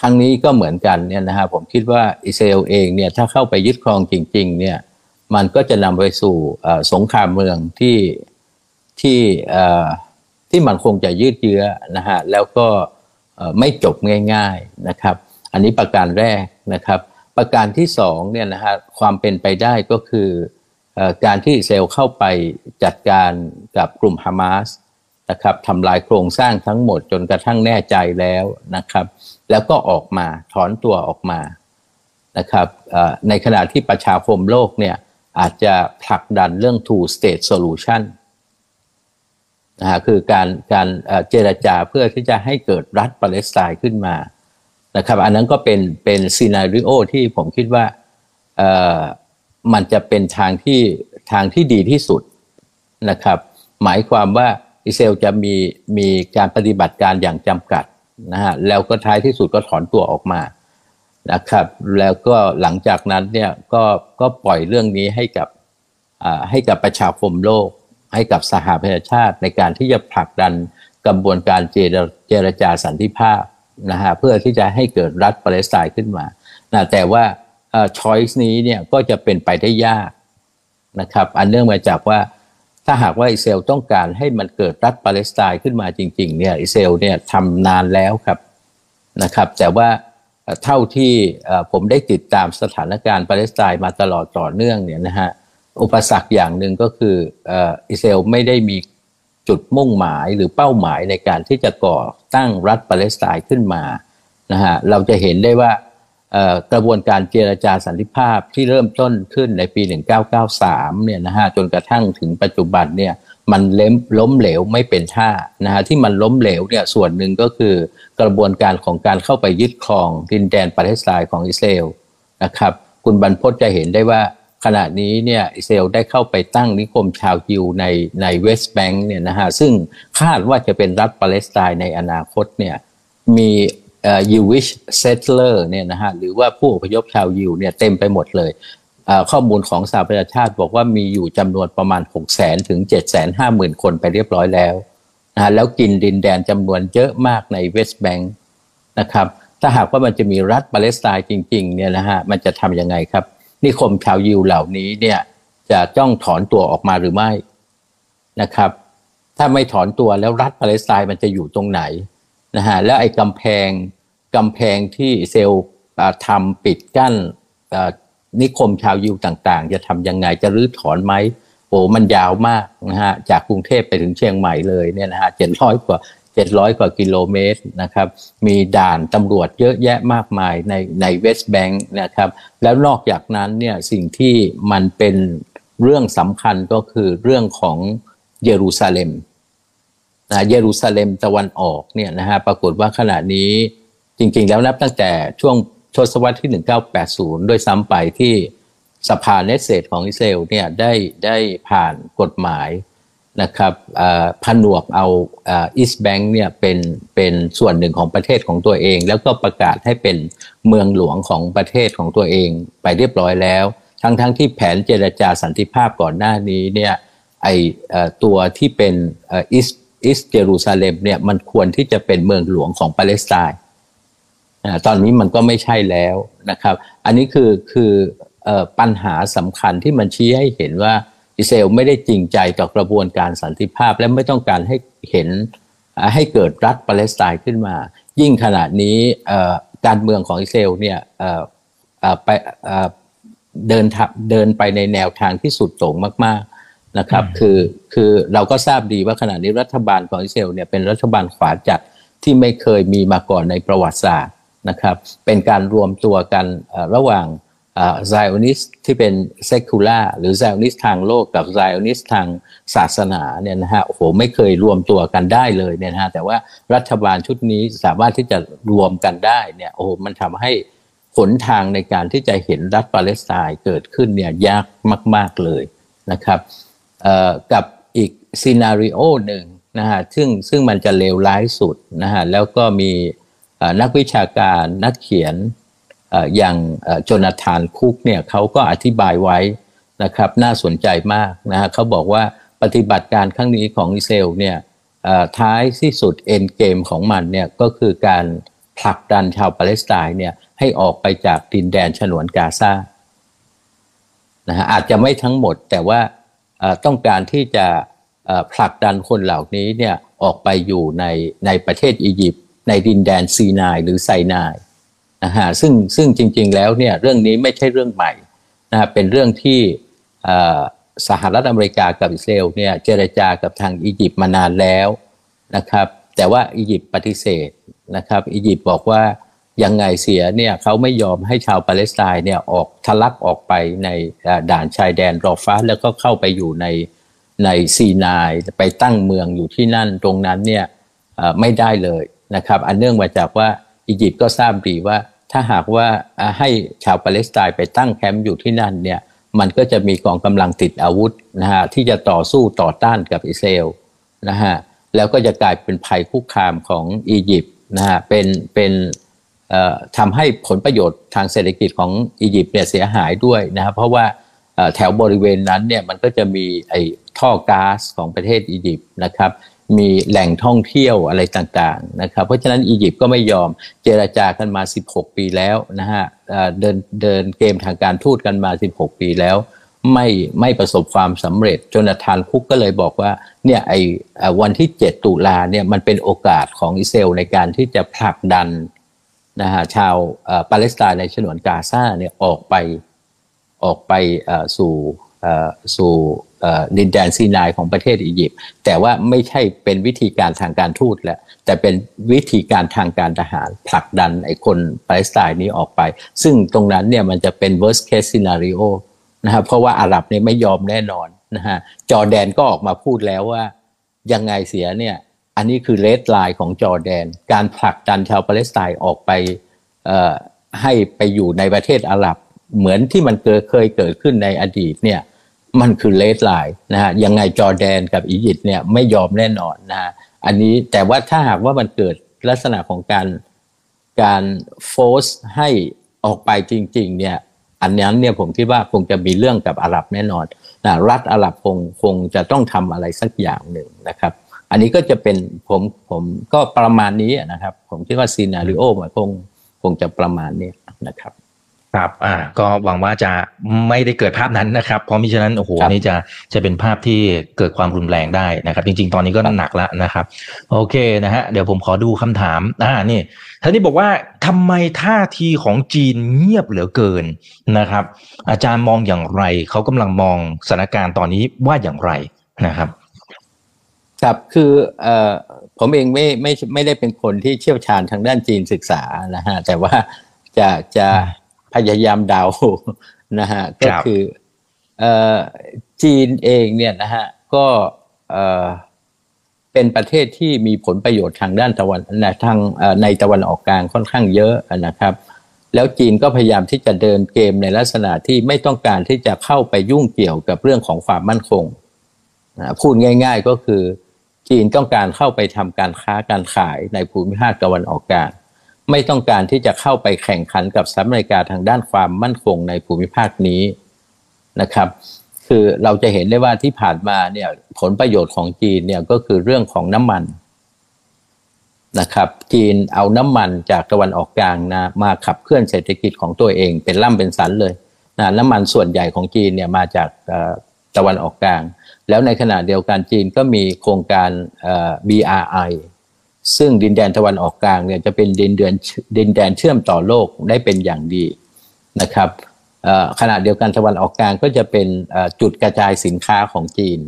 ครั้งนี้ก็เหมือนกันเนี่ยนะฮะผมคิดว่าอิสราเอลเองเนี่ยถ้าเข้าไปยึดครองจริงๆเนี่ย มันก็จะนำไปสู่สงครามเมืองที่ที่ที่มันคงจะยืดเยื้อนะฮะแล้วก็ไม่จบง่ายๆนะครับ อันนี้ประการแรกนะครับ ประการที่สองเนี่ยนะฮะความเป็นไปได้ก็คือการที่เซลเข้าไปจัดการกับกลุ่มฮามาสนะครับทำลายโครงสร้างทั้งหมดจนกระทั่งแน่ใจแล้วนะครับ แล้วก็ออกมาถอนตัวออกมานะครับในขณะที่ประชาคมโลกเนี่ย อาจจะผลักดันเรื่อง two state solution นะฮะคือการการเจรจาเพื่อที่จะให้เกิดรัฐปาเลสไตน์ขึ้นมานะครับอันนั้นก็เป็นเป็นซีนารีโอที่ผมคิดว่าเอ่อมันจะเป็นทางที่ทางที่ดีที่สุดนะครับ หมายความว่าอิสราเอลจะมีมีการปฏิบัติการอย่างจำกัดนะฮะแล้วก็ท้ายที่สุดก็ถอนตัวออกมา นะครับ แล้วก็หลังจากนั้นเนี่ยก็ก็ปล่อยเรื่องนี้ให้กับให้กับประชาคมโลก ให้กับสหประชาชาติในการที่จะผลักดันกระบวนการเจรเจรจาสันติภาพนะฮะเพื่อที่จะให้เกิดรัฐปาเลสไตน์ขึ้นมานะแต่ว่า choice นี้เนี่ยก็จะเป็นไปได้ยากนะครับ อันเนื่องมาจากว่าถ้าหากว่าอิสราเอลต้องการให้มันเกิดรัฐปาเลสไตน์ขึ้นมาจริง ๆ เนี่ยอิสราเอลเนี่ยทำนานแล้วครับนะครับ แต่ว่า เท่าที่ผมได้ติดตามสถานการณ์ปาเลสไตน์มาตลอดต่อเนื่องเนี่ยนะฮะอุปสรรคอย่างหนึ่งก็คืออิสราเอลไม่ได้มีจุดมุ่งหมายหรือเป้าหมายในการที่จะก่อตั้งรัฐปาเลสไตน์ขึ้นมานะฮะเราจะเห็นได้ว่ากระบวนการเจรจาสันติภาพที่เริ่มต้นขึ้นในปี 1993 เนี่ยนะฮะจนกระทั่งถึงปัจจุบันเนี่ย มันเล้มล้มเหลวไม่เป็นท่านะฮะที่มันล้มเหลวเนี่ยส่วนหนึ่งก็คือกระบวนการของการเข้าไปยึดครองดินแดนปาเลสไตน์ของอิสราเอลนะครับคุณบรรพตจะเห็นได้ว่าขณะนี้เนี่ยอิสราเอลได้เข้าไปตั้งนิคมชาวยิวในในเวสต์แบงก์เนี่ยนะฮะซึ่งคาดว่าจะเป็นรัฐปาเลสไตน์ในอนาคตเนี่ยมี Jewish settler เนี่ยนะฮะหรือว่าผู้อพยพชาวยิวเนี่ยเต็มไปหมดเลย ข้อมูลของสหประชาชาติบอกว่ามีอยู่จำนวนประมาณ 6 0 0 0 0ถึง 7 5 0 0 0 0 คนไปเรียบร้อยแล้วนะแล้วกินดินแดนจำนวนเยอะมากในเวสต์แบงค์นะครับ ถ้าหากว่ามันจะมีรัฐปาเลสไตน์จริงๆเนี่ยนะฮะมันจะทำยังไงครับ นิคมชาวยิวเหล่านี้เนี่ยจะจ้องถอนตัวออกมาหรือไม่นะครับ ถ้าไม่ถอนตัวแล้วรัฐปาเลสไตน์มันจะอยู่ตรงไหนนะฮะแล้วไอ้กำแพงกำแพงที่เซลล์ทำปิดกั้น นิคมชาวยิวต่างๆ จะทำยังไงจะรื้อถอนไหมโอ้มันยาวมากนะฮะจากกรุงเทพไปถึงเชียงใหม่เลยเนี่ยนะฮะเจ็ดร้อยกว่าเจ็ดร้อยกว่ากิโลเมตรนะครับ มีด่านตำรวจเยอะแยะมากมายในในเวสต์แบงค์นะครับ แล้วนอกจากนั้นเนี่ยสิ่งที่มันเป็นเรื่องสำคัญก็คือเรื่องของเยรูซาเล็มนะเยรูซาเล็มตะวันออกเนี่ยนะฮะปรากฏว่าขณะนี้จริงๆแล้วนับตั้งแต่ช่วง ทศวรรษที่ 1980 ด้วยซ้ำไปที่สภาเนสเซตของอิสราเอลเนี่ยได้ได้ผ่านกฎหมายนะครับผนวกเอา East Bank เนี่ยเป็นเป็นส่วนหนึ่งของประเทศของตัวเอง แล้วก็ประกาศให้เป็นเมืองหลวงของประเทศของตัวเองไปเรียบร้อยแล้ว ทั้งทั้งที่แผนเจรจาสันติภาพก่อนหน้านี้เนี่ยไอตัวที่เป็นอิสอิสเยรูซาเล็มเนี่ยมันควรที่จะเป็นเมืองหลวงของปาเลสไตน์ ตอนนี้มันก็ไม่ใช่แล้วนะครับ อันนี้คือคือปัญหาสำคัญที่มันชี้ให้เห็นว่าอิสราเอลไม่ได้จริงใจต่อกระบวนการสันติภาพ และไม่ต้องการให้เห็นให้เกิดรัฐปาเลสไตน์ขึ้นมา ยิ่งขนาดนี้การเมืองของอิสราเอลเนี่ยไปเดินเดินไปในแนวทางที่สุดโต่งมาก ๆนะครับ คือคือเราก็ทราบดีว่าขณะนี้รัฐบาลของอิสราเอลเนี่ยเป็นรัฐบาลขวาจัดที่ไม่เคยมีมาก่อนในประวัติศาสตร์ นะครับเป็นการรวมตัวกันระหว่างไซออนิสต์ที่เป็น secular หรือไซออนิสต์ทางโลกกับไซออนิสต์ทางศาสนาเนี่ยนะฮะโอ้โหไม่เคยรวมตัวกันได้เลยเนี่ยนะฮะแต่ว่ารัฐบาลชุดนี้สามารถที่จะรวมกันได้เนี่ยโอ้โหมันทำให้หนทางในการที่จะเห็นรัฐปาเลสไตน์เกิดขึ้นเนี่ยยากมาก ๆเลยนะครับกับอีกซีนารีโอหนึ่งนะฮะซึ่งซึ่งมันจะเลวร้ายสุดนะฮะแล้วก็มี นักวิชาการนักเขียนอย่างโจนาธานคุกเนี่ยเขาก็อธิบายไว้นะครับน่าสนใจมากนะฮะเขาบอกว่าปฏิบัติการครั้งนี้ของอิสราเอลเนี่ยท้ายที่สุดเอ็นเกมของมันเนี่ยก็คือการผลักดันชาวปาเลสไตน์เนี่ยให้ออกไปจากดินแดนฉนวนกาซานะฮะอาจจะไม่ทั้งหมดแต่ว่าต้องการที่จะผลักดันคนเหล่านี้เนี่ยออกไปอยู่ในในประเทศอียิปต์ ในดินแดนซีนายหรือไซนายนะฮะซึ่งซึ่งจริงๆแล้วเนี่ยเรื่องนี้ไม่ใช่เรื่องใหม่นะฮะเป็นเรื่องที่สหรัฐอเมริกากับอิสราเอลเนี่ยเจรจากับทางอียิปต์มานานแล้วนะครับ แต่ว่าอียิปต์ปฏิเสธนะครับอียิปต์บอกว่ายังไงเสียเนี่ยเขาไม่ยอมให้ชาวปาเลสไตน์เนี่ยออกทะลักออกไปในด่านชายแดนรอฟ้าแล้วก็เข้าไปอยู่ในในซีนายไปตั้งเมืองอยู่ที่นั่นตรงนั้นเนี่ยไม่ได้เลย นะครับ อันเนื่องมาจากว่าอียิปต์ก็ทราบดีว่าถ้าหากว่าให้ชาวปาเลสไตน์ไปตั้งแคมป์อยู่ที่นั่นเนี่ยมันก็จะมีกองกำลังติดอาวุธนะฮะที่จะต่อสู้ต่อต้านกับอิสราเอลนะฮะแล้วก็จะกลายเป็นภัยคุกคามของอียิปต์นะฮะเป็นเป็นทำให้ผลประโยชน์ทางเศรษฐกิจของอียิปต์เนี่ยเสียหายด้วยนะครับเพราะว่าแถวบริเวณนั้นเนี่ยมันก็จะมีไอ้ท่อก๊าซของประเทศอียิปต์นะครับ มีแหล่งท่องเที่ยวอะไรต่างๆนะครับ เพราะฉะนั้นอียิปต์ก็ไม่ยอมเจราจากันมา 16 ปีแล้วนะฮะเดินเดินเกมทางการทูตกันมา 16 ปีแล้ว ไม่ไม่ประสบความสำเร็จจนทานคุกก็เลยบอกว่าเนี่ยไอ้วันที่ 7 ตุลาเนี่ยมันเป็นโอกาสของอิสราเอลในการที่จะผลักดันนะฮะชาวปาเลสไตน์ในฉนวนกาซาเนี่ยออกไปออกไปสู่สู่ ดินแดนซีนายของประเทศอียิปต์แต่ว่าไม่ใช่เป็นวิธีการทางการทูตแล้วแต่เป็นวิธีการทางการทหารผลักดันไอ้คนปาเลสไตน์นี้ออกไป ซึ่งตรงนั้นเนี่ยมันจะเป็น worst case scenario นะครับเพราะว่าอาหรับเนี่ยไม่ยอมแน่นอนนะฮะจอร์แดนก็ออกมาพูดแล้วว่ายังไงเสียเนี่ยอันนี้คือ red line ของจอร์แดน การผลักดันชาวปาเลสไตน์ออกไปให้ไปอยู่ในประเทศอาหรับ เหมือนที่มันเคยเกิดขึ้นในอดีตเนี่ย มันคือ red line นะฮะยังไงจอร์แดนกับอียิปต์เนี่ยไม่ยอมแน่นอนนะฮะอันนี้แต่ว่าถ้าหากว่ามันเกิดลักษณะของการการโฟสให้ออกไปจริง ๆ เนี่ยอันนั้นเนี่ยผมคิดว่าคงจะมีเรื่องกับอาหรับแน่นอนนะรัฐอาหรับคงคงจะต้องทำอะไรสักอย่างหนึ่งนะครับ อันนี้ก็จะเป็นผมผมก็ประมาณนี้นะครับ ผมคิดว่าซีนารีโอมันคงคงจะประมาณนี้นะครับ ครับอ่าก็หวังว่าจะไม่ได้เกิดภาพนั้นนะครับ เพราะมิฉะนั้นโอ้โหนี่จะจะเป็นภาพที่เกิดความรุนแรงได้นะครับ จริง ๆ ตอนนี้ก็หนักแล้วนะครับ โอเคนะฮะเดี๋ยวผมขอดูคำถามอ่านี่ท่านนี้บอกว่าทำไมท่าทีของจีนเงียบเหลือเกินนะครับ อาจารย์มองอย่างไรเขากำลังมองสถานการณ์ตอนนี้ว่าอย่างไรนะครับครับคือเอ่อผมเองไม่ไม่ไม่ได้เป็นคนที่เชี่ยวชาญทางด้านจีนศึกษานะฮะแต่ว่าจะจะ พยายามเดานะฮะก็คือจีนเองเนี่ยนะฮะก็เป็นประเทศที่มีผลประโยชน์ทางด้านตะวันทางในตะวันออกกลางค่อนข้างเยอะนะครับ แล้วจีนก็พยายามที่จะเดินเกมในลักษณะที่ไม่ต้องการที่จะเข้าไปยุ่งเกี่ยวกับเรื่องของความมั่นคงพูดง่าย ๆก็คือจีนต้องการเข้าไปทำการค้าการขายในภูมิภาคตะวันออกกลาง ไม่ต้องการที่จะเข้าไปแข่งขันกับสหรัฐอเมริกาทางด้านความมั่นคงในภูมิภาคนี้นะครับ คือเราจะเห็นได้ว่าที่ผ่านมาเนี่ยผลประโยชน์ของจีนเนี่ยก็คือเรื่องของน้ำมันนะครับ จีนเอาน้ำมันจากตะวันออกกลางนะมาขับเคลื่อนเศรษฐกิจของตัวเองเป็นล่ำเป็นสันเลยนะน้ำมันส่วนใหญ่ของจีนเนี่ยมาจากตะวันออกกลาง แล้วในขณะเดียวกันจีนก็มีโครงการ BRI ซึ่งดินแดนตะวันออกกลางเนี่ยจะเป็นดินแดนดินแดนเชื่อมต่อโลกได้เป็นอย่างดีนะครับขณะเดียวกันตะวันออกกลางก็จะเป็นจุดกระจายสินค้าของจีน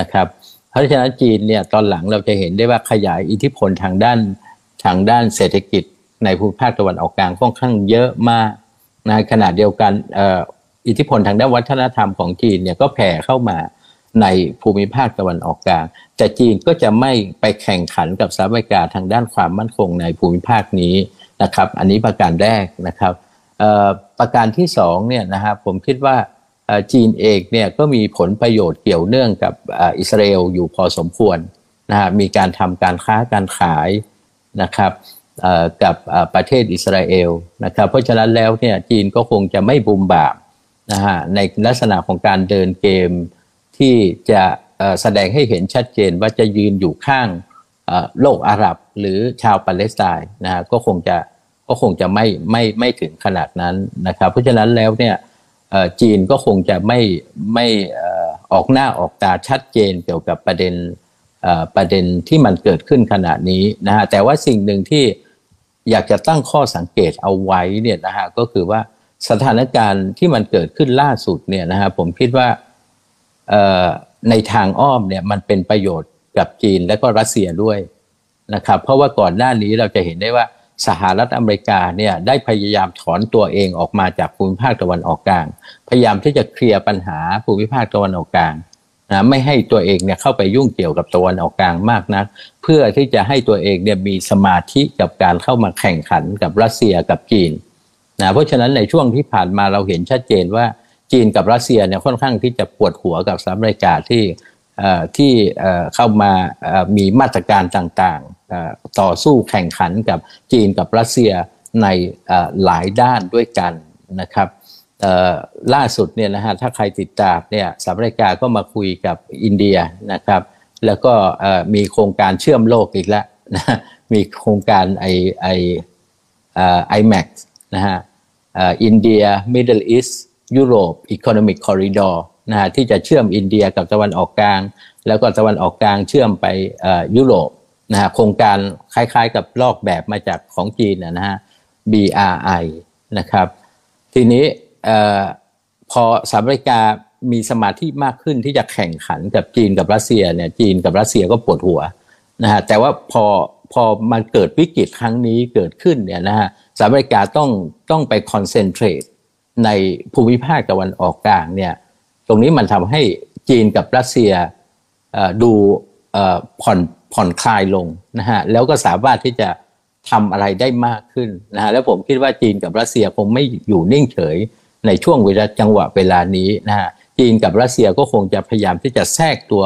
นะครับ เพราะฉะนั้นจีนเนี่ยตอนหลังเราจะเห็นได้ว่าขยายอิทธิพลทางด้านทางด้านเศรษฐกิจในภูมิภาคตะวันออกกลางค่อนข้างเยอะมากในขณะเดียวกันอิทธิพลทางด้านวัฒนธรรมของจีนเนี่ยก็แผ่เข้ามา ในภูมิภาคตะวันออกกลางแต่จีนก็จะไม่ไปแข่งขันกับสหรัฐอเมริกาทางด้านความมั่นคงในภูมิภาคนี้นะครับ อันนี้ประการแรกนะครับประการที่สองเนี่ยนะครับผมคิดว่าจีนเองเนี่ยก็มีผลประโยชน์เกี่ยวเนื่องกับอิสราเอลอยู่พอสมควรนะฮะมีการทำการค้าการขายนะครับกับประเทศอิสราเอลนะครับเพราะฉะนั้นแล้วเนี่ยจีนก็คงจะไม่บุมบาปนะฮะในลักษณะของการเดินเกม ที่จะแสดงให้เห็นชัดเจนว่าจะยืนอยู่ข้างโลกอาหรับหรือชาวปาเลสไตน์นะฮะก็คงจะก็คงจะไม่ไม่ไม่ถึงขนาดนั้นนะครับเพราะฉะนั้นแล้วเนี่ยจีนก็คงจะไม่ไม่ออกหน้าออกตาชัดเจนเกี่ยวกับประเด็นประเด็นที่มันเกิดขึ้นขณะนี้นะฮะแต่ว่าสิ่งหนึ่งที่อยากจะตั้งข้อสังเกตเอาไว้เนี่ยนะฮะก็คือว่าสถานการณ์ที่มันเกิดขึ้นล่าสุดเนี่ยนะฮะผมคิดว่า ในทางอ้อมเนี่ยมันเป็นประโยชน์กับจีนและก็รัสเซียด้วยนะครับเพราะว่าก่อนหน้านี้เราจะเห็นได้ว่าสหรัฐอเมริกาเนี่ยได้พยายามถอนตัวเองออกมาจากภูมิภาคตะวันออกกลาง พยายามที่จะเคลียร์ปัญหาภูมิภาคตะวันออกกลางนะไม่ให้ตัวเองเนี่ยเข้าไปยุ่งเกี่ยวกับตะวันออกกลางมากนัก เพื่อที่จะให้ตัวเองเนี่ยมีสมาธิกับการเข้ามาแข่งขันกับรัสเซียกับจีนนะเพราะฉะนั้นในช่วงที่ผ่านมาเราเห็นชัดเจนว่า จีนกับรัสเซียเนี่ยค่อนข้างที่จะปวดหัวกับสหรัฐอเมริกาที่ที่เข้ามามีมาตรการต่างๆ ต่อสู้แข่งขันกับจีนกับรัสเซียในหลายด้านด้วยกันนะครับล่าสุดเนี่ยนะฮะถ้าใครติดตามเนี่ยสหรัฐอเมริกาก็มาคุยกับอินเดียนะครับ แล้วก็มีโครงการเชื่อมโลกอีกแล้วนะมีโครงการไอไอ IMEC นะฮะอินเดีย Middle East ยุโรป Economic Corridor นะฮะที่จะเชื่อมอินเดียกับตะวันออกกลาง แล้วก็ตะวันออกกลางเชื่อมไปยุโรปนะฮะโครงการคล้ายๆกับลอกแบบมาจากของจีนนะฮะ BRI นะครับ ทีนี้พอสหรัฐอเมริกามีสมาธิมากขึ้นที่จะแข่งขันกับจีนกับรัสเซียเนี่ยจีนกับรัสเซียก็ปวดหัวนะฮะแต่ว่าพอพอมันเกิดวิกฤตครั้งนี้เกิดขึ้นเนี่ยนะฮะสหรัฐอเมริกาต้องต้องไปคอนเซนเทรต ในภูมิภาคตะวันออกกลางเนี่ยตรงนี้มันทำให้จีนกับรัสเซียดูผ่อนผ่อนคลายลงนะฮะแล้วก็สามารถที่จะทำอะไรได้มากขึ้นนะฮะแล้วผมคิดว่าจีนกับรัสเซียคงไม่อยู่นิ่งเฉยในช่วงเวลาจังหวะเวลานี้นะฮะจีนกับรัสเซียก็คงจะพยายามที่จะแทรกตัว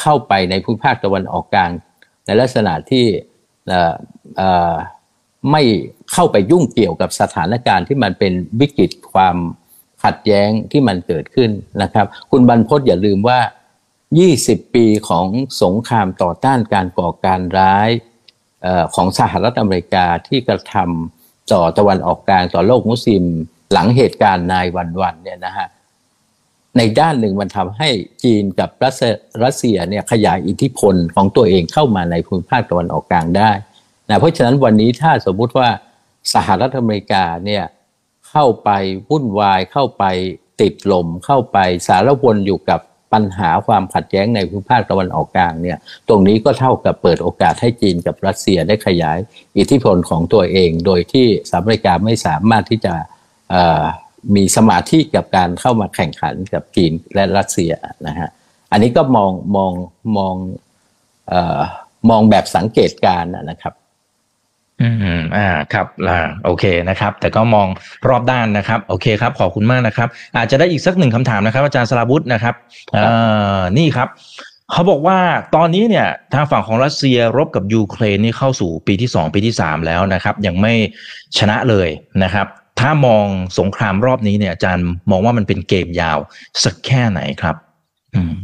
เข้าไปในภูมิภาคตะวันออกกลาง ในลักษณะที่ ไม่เข้าไปยุ่งเกี่ยวกับสถานการณ์ที่มันเป็นวิกฤตความขัดแย้งที่มันเกิดขึ้นนะครับ คุณบรรพศอย่าลืมว่า 20 ปีของสงครามต่อต้านการก่อการร้ายของสหรัฐอเมริกาที่กระทำต่อตะวันออกกลางต่อโลกมุสลิม หลังเหตุการณ์นายวันๆเนี่ยนะฮะในด้านหนึ่งมันทำให้จีนกับรัสเซียเนี่ยขยายอิทธิพลของตัวเองเข้ามาในภูมิภาคตะวันออกกลางได้ นะเพราะฉะนั้นวันนี้ถ้าสมมุติว่าสหรัฐอเมริกาเนี่ยเข้าไปวุ่นวายเข้าไปติดลมเข้าไปสารวนอยู่กับปัญหาความขัดแย้งในภูมิภาคตะวันออกกลางเนี่ยตรงนี้ก็เท่ากับเปิดโอกาสให้จีนกับรัสเซียได้ขยายอิทธิพลของตัวเอง โดยที่สหรัฐอเมริกาไม่สามารถที่จะมีสมาธิกับการเข้ามาแข่งขันกับจีนและรัสเซียนะฮะอันนี้ก็มองมองมองอมองแบบสังเกตการนะครับ อืมอ่าครับอ่าโอเคนะครับ แต่ก็มองรอบด้านนะครับ โอเคครับ ขอบคุณมากนะครับ อาจจะได้อีกสักหนึ่งคำถามนะครับ อาจารย์สราวุธนะครับอ่านี่ครับเขาบอกว่าตอนนี้เนี่ยทางฝั่งของรัสเซียรบกับยูเครนนี่เข้าสู่ปีที่สองปีที่สามแล้วนะครับ ยังไม่ชนะเลยนะครับ ถ้ามองสงครามรอบนี้เนี่ยอาจารย์มองว่ามันเป็นเกมยาวสักแค่ไหนครับ อืม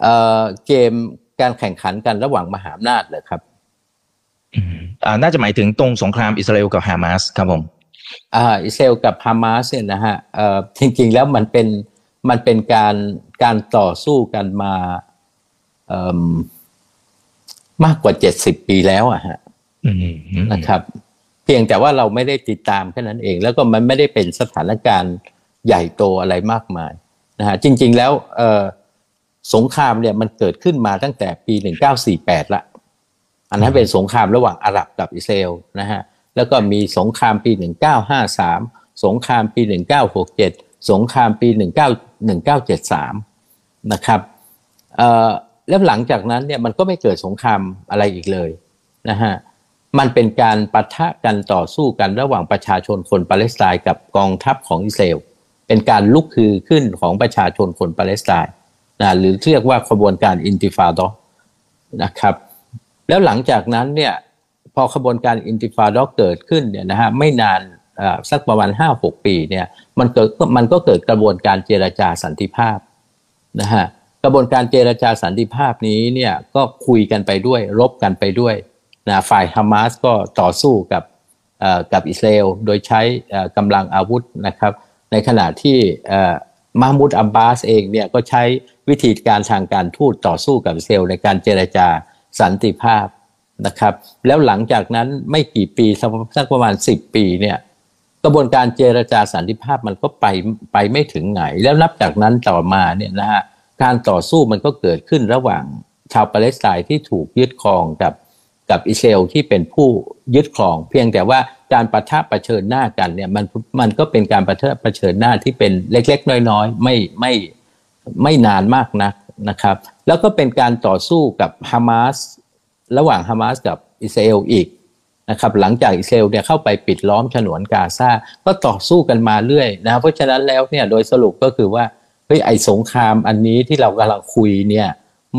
เอ่อเกมการแข่งขันกันระหว่างมหาอำนาจเลยครับ น่าจะหมายถึงตรงสงครามอิสราเอลกับฮามาสครับผมอ่าอิสราเอลกับฮามาสเนี่ยนะฮะเอ่อจริง ๆ แล้วมันเป็นมันเป็นการการต่อสู้กันมาเอิ่มมากกว่าเจ็ดสิบปีแล้วอะฮะอืมนะครับ เพียงแต่ว่าเราไม่ได้ติดตามแค่นั้นเอง แล้วก็มันไม่ได้เป็นสถานการณ์ใหญ่โตอะไรมากมายนะฮะจริง ๆ แล้วเออสงครามเนี่ยมันเกิดขึ้นมาตั้งแต่ปี 1948ละ อันนั้นเป็นสงครามระหว่างอาหรับกับอิสราเอลนะฮะแล้วก็มีสงครามปี 1953 สงครามปี 1967 สงครามปี 19 1973 นะครับเอ่อแล้วหลังจากนั้นเนี่ยมันก็ไม่เกิดสงครามอะไรอีกเลยนะฮะมันเป็นการปะทะกันต่อสู้กันระหว่างประชาชนคนปาเลสไตน์กับกองทัพของอิสราเอลเป็นการลุกคือขึ้นของประชาชนคนปาเลสไตน์นะหรือเรียกว่าขบวนการอินติฟาดอนะครับ แล้วหลังจากนั้นเนี่ยพอขบวนการอินติฟาดอเกิดขึ้นเนี่ยนะฮะไม่นานสักประมาณ5-6ปีเนี่ยมันเกิดมันก็เกิดกระบวนการเจรจาสันติภาพนะฮะกระบวนการเจรจาสันติภาพนี้เนี่ยก็คุยกันไปด้วยรบกันไปด้วยนะฝ่ายฮามาสก็ต่อสู้กับกับอิสราเอลโดยใช้กำลังอาวุธนะครับในขณะที่มาฮ์มุดอับบาสเองเนี่ยก็ใช้วิธีการทางการทูตต่อสู้กับอิสราเอลในการเจรจา สันติภาพนะครับ แล้วหลังจากนั้นไม่กี่ปีสักประมาณ 10 ปีเนี่ยกระบวนการเจรจาสันติภาพมันก็ไปไปไม่ถึงไหน แล้วนับจากนั้นต่อมาเนี่ยนะฮะการต่อสู้มันก็เกิดขึ้นระหว่างชาวปาเลสไตน์ที่ถูกยึดครองกับกับอิสราเอลที่เป็นผู้ยึดครอง เพียงแต่ว่าการประทะประเชิญหน้ากันเนี่ยมันมันก็เป็นการประทะประเชิญหน้าที่เป็นเล็ก ๆ น้อย ๆ ไม่ไม่ไม่นานมากนัก นะครับ แล้วก็เป็นการต่อสู้กับฮามาสระหว่างฮามาสกับอิสราเอลอีกนะครับหลังจากอิสราเอลเนี่ยเข้าไปปิดล้อมฉนวนกาซาก็ต่อสู้กันมาเรื่อยนะเพราะฉะนั้นแล้วเนี่ยโดยสรุปก็คือว่าเฮ้ยไอสงครามอันนี้ที่เรากำลังคุยเนี่ย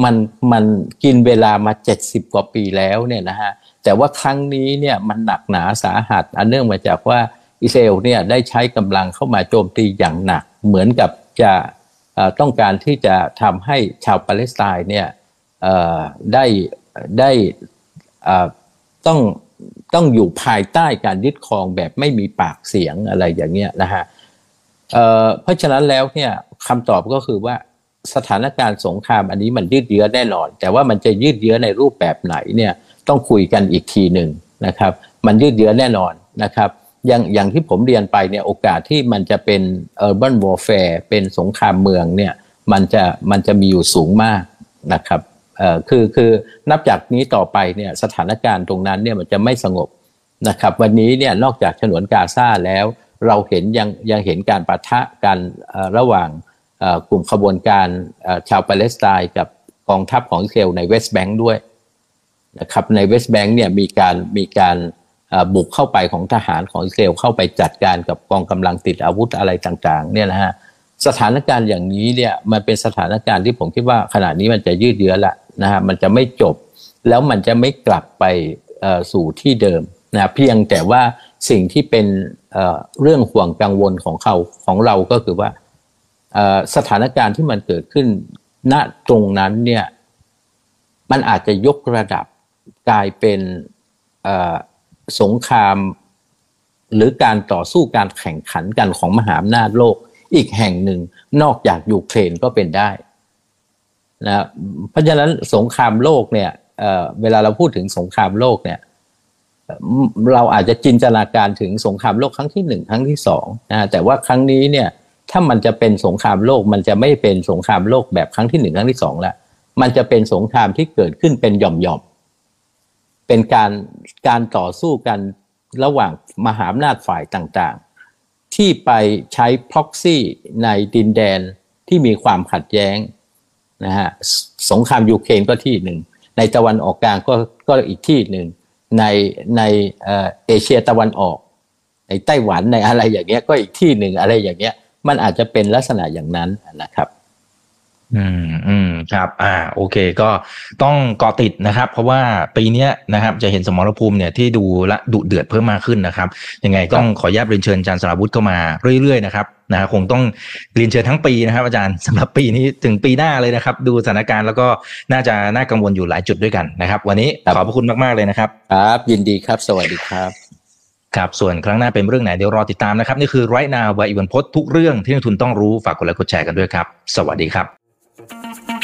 มันมันกินเวลามา 70 กว่าปีแล้วเนี่ยนะฮะแต่ว่าครั้งนี้เนี่ยมันหนักหนาสาหัส อันเนื่องมาจากว่าอิสราเอลเนี่ยได้ใช้กำลังเข้ามาโจมตีอย่างหนัก เหมือนกับจะ ต้องการที่จะทำให้ชาวปาเลสไตน์เนี่ยได้ได้ต้องต้องอยู่ภายใต้การยึดครองแบบไม่มีปากเสียงอะไรอย่างเงี้ยนะฮะเเพราะฉะนั้นแล้วเนี่ยคำตอบก็คือว่าสถานการณ์สงครามอันนี้มันยืดเยื้อแน่นอน แต่ว่ามันจะยืดเยื้อในรูปแบบไหนเนี่ยต้องคุยกันอีกทีหนึ่งนะครับ มันยืดเยื้อแน่นอนนะครับ อย่างอย่างที่ผมเรียนไปเนี่ยโอกาสที่มันจะเป็น urban warfare เป็นสงครามเมืองเนี่ยมันจะมันจะมีอยู่สูงมากนะครับเอ่อคือคือนับจากนี้ต่อไปเนี่ยสถานการณ์ตรงนั้นเนี่ยมันจะไม่สงบนะครับวันนี้เนี่ยนอกจากฉนวนกาซาแล้ว เราเห็นยังยังเห็นการปะทะกันระหว่างกลุ่มขบวนการชาวปาเลสไตน์กับกองทัพของอิสราเอลในเวสต์แบงค์ด้วยนะครับในเวสต์แบงค์เนี่ยมีการมีการ บุกเข้าไปของทหารของอิสราเอลเข้าไปจัดการกับกองกำลังติดอาวุธอะไรต่างๆเนี่ยนะฮะสถานการณ์อย่างนี้เนี่ยมันเป็นสถานการณ์ที่ผมคิดว่าขณะนี้มันจะยืดเยื้อละนะฮะมันจะไม่จบ แล้วมันจะไม่กลับไปสู่ที่เดิมนะเพียงแต่ว่าสิ่งที่เป็นเรื่องห่วงกังวลของเขาของเราก็คือว่าสถานการณ์ที่มันเกิดขึ้นณตรงนั้นเนี่ยมันอาจจะยกระดับกลายเป็น สงคราม หรือการต่อสู้การแข่งขันกันของมหาอำนาจโลกอีกแห่งหนึ่งนอกจากยูเครนก็เป็นได้นะเพราะฉะนั้นสงครามโลกเนี่ยเเวลาเราพูดถึงสงครามโลกเนี่ยเอ่อเราอาจจะจินตนาการถึงสงครามโลกครั้งที่หนึ่งครั้งที่สองนะแต่ว่าครั้งนี้เนี่ยถ้ามันจะเป็นสงครามโลกมันจะไม่เป็นสงครามโลกแบบครั้งที่หนึ่งครั้งที่สองแล้วมันจะเป็นสงครามที่เกิดขึ้นเป็นหย่อมๆ เป็นการการต่อสู้กันระหว่างมหาอำนาจฝ่ายต่างๆ ที่ไปใช้พ็อกซี่ในดินแดนที่มีความขัดแย้งนะฮะสงครามยูเครนก็ที่หนึ่ง ในตะวันออกกลางก็ก็อีกที่หนึ่ง ในในเอเชียตะวันออกในไต้หวันในอะไรอย่างเงี้ยก็อีกที่หนึ่งอะไรอย่างเงี้ยมันอาจจะเป็นลักษณะอย่างนั้นนะครับ อืมอืมครับ อ่า โอเค ก็ต้องเกาะติดนะครับ เพราะว่าปีเนี้ยนะครับจะเห็นสมรภูมิเนี่ยที่ดูและดุเดือดเพิ่มมากขึ้นนะครับ ยังไงต้องขออนุญาตเรียนเชิญอาจารย์สราวุธเข้ามาเรื่อยๆนะครับนะฮะคงต้องเรียนเชิญทั้งปีนะครับอาจารย์สำหรับปีนี้ถึงปีหน้าเลยนะครับ ดูสถานการณ์แล้วก็น่าจะน่ากังวลอยู่หลายจุดด้วยกันนะครับ วันนี้ครับขอบพระคุณมากๆเลยนะครับครับ ยินดีครับ สวัสดีครับครับส่วนครั้งหน้าเป็นเรื่องไหนเดี๋ยวรอติดตามนะครับ นี่คือ right now ใบอีวันพศทุกเรื่องที่นักทุนต้องรู้ฝากกดไลค์กดแชร์กันด้วยครับ สวัสดีครับ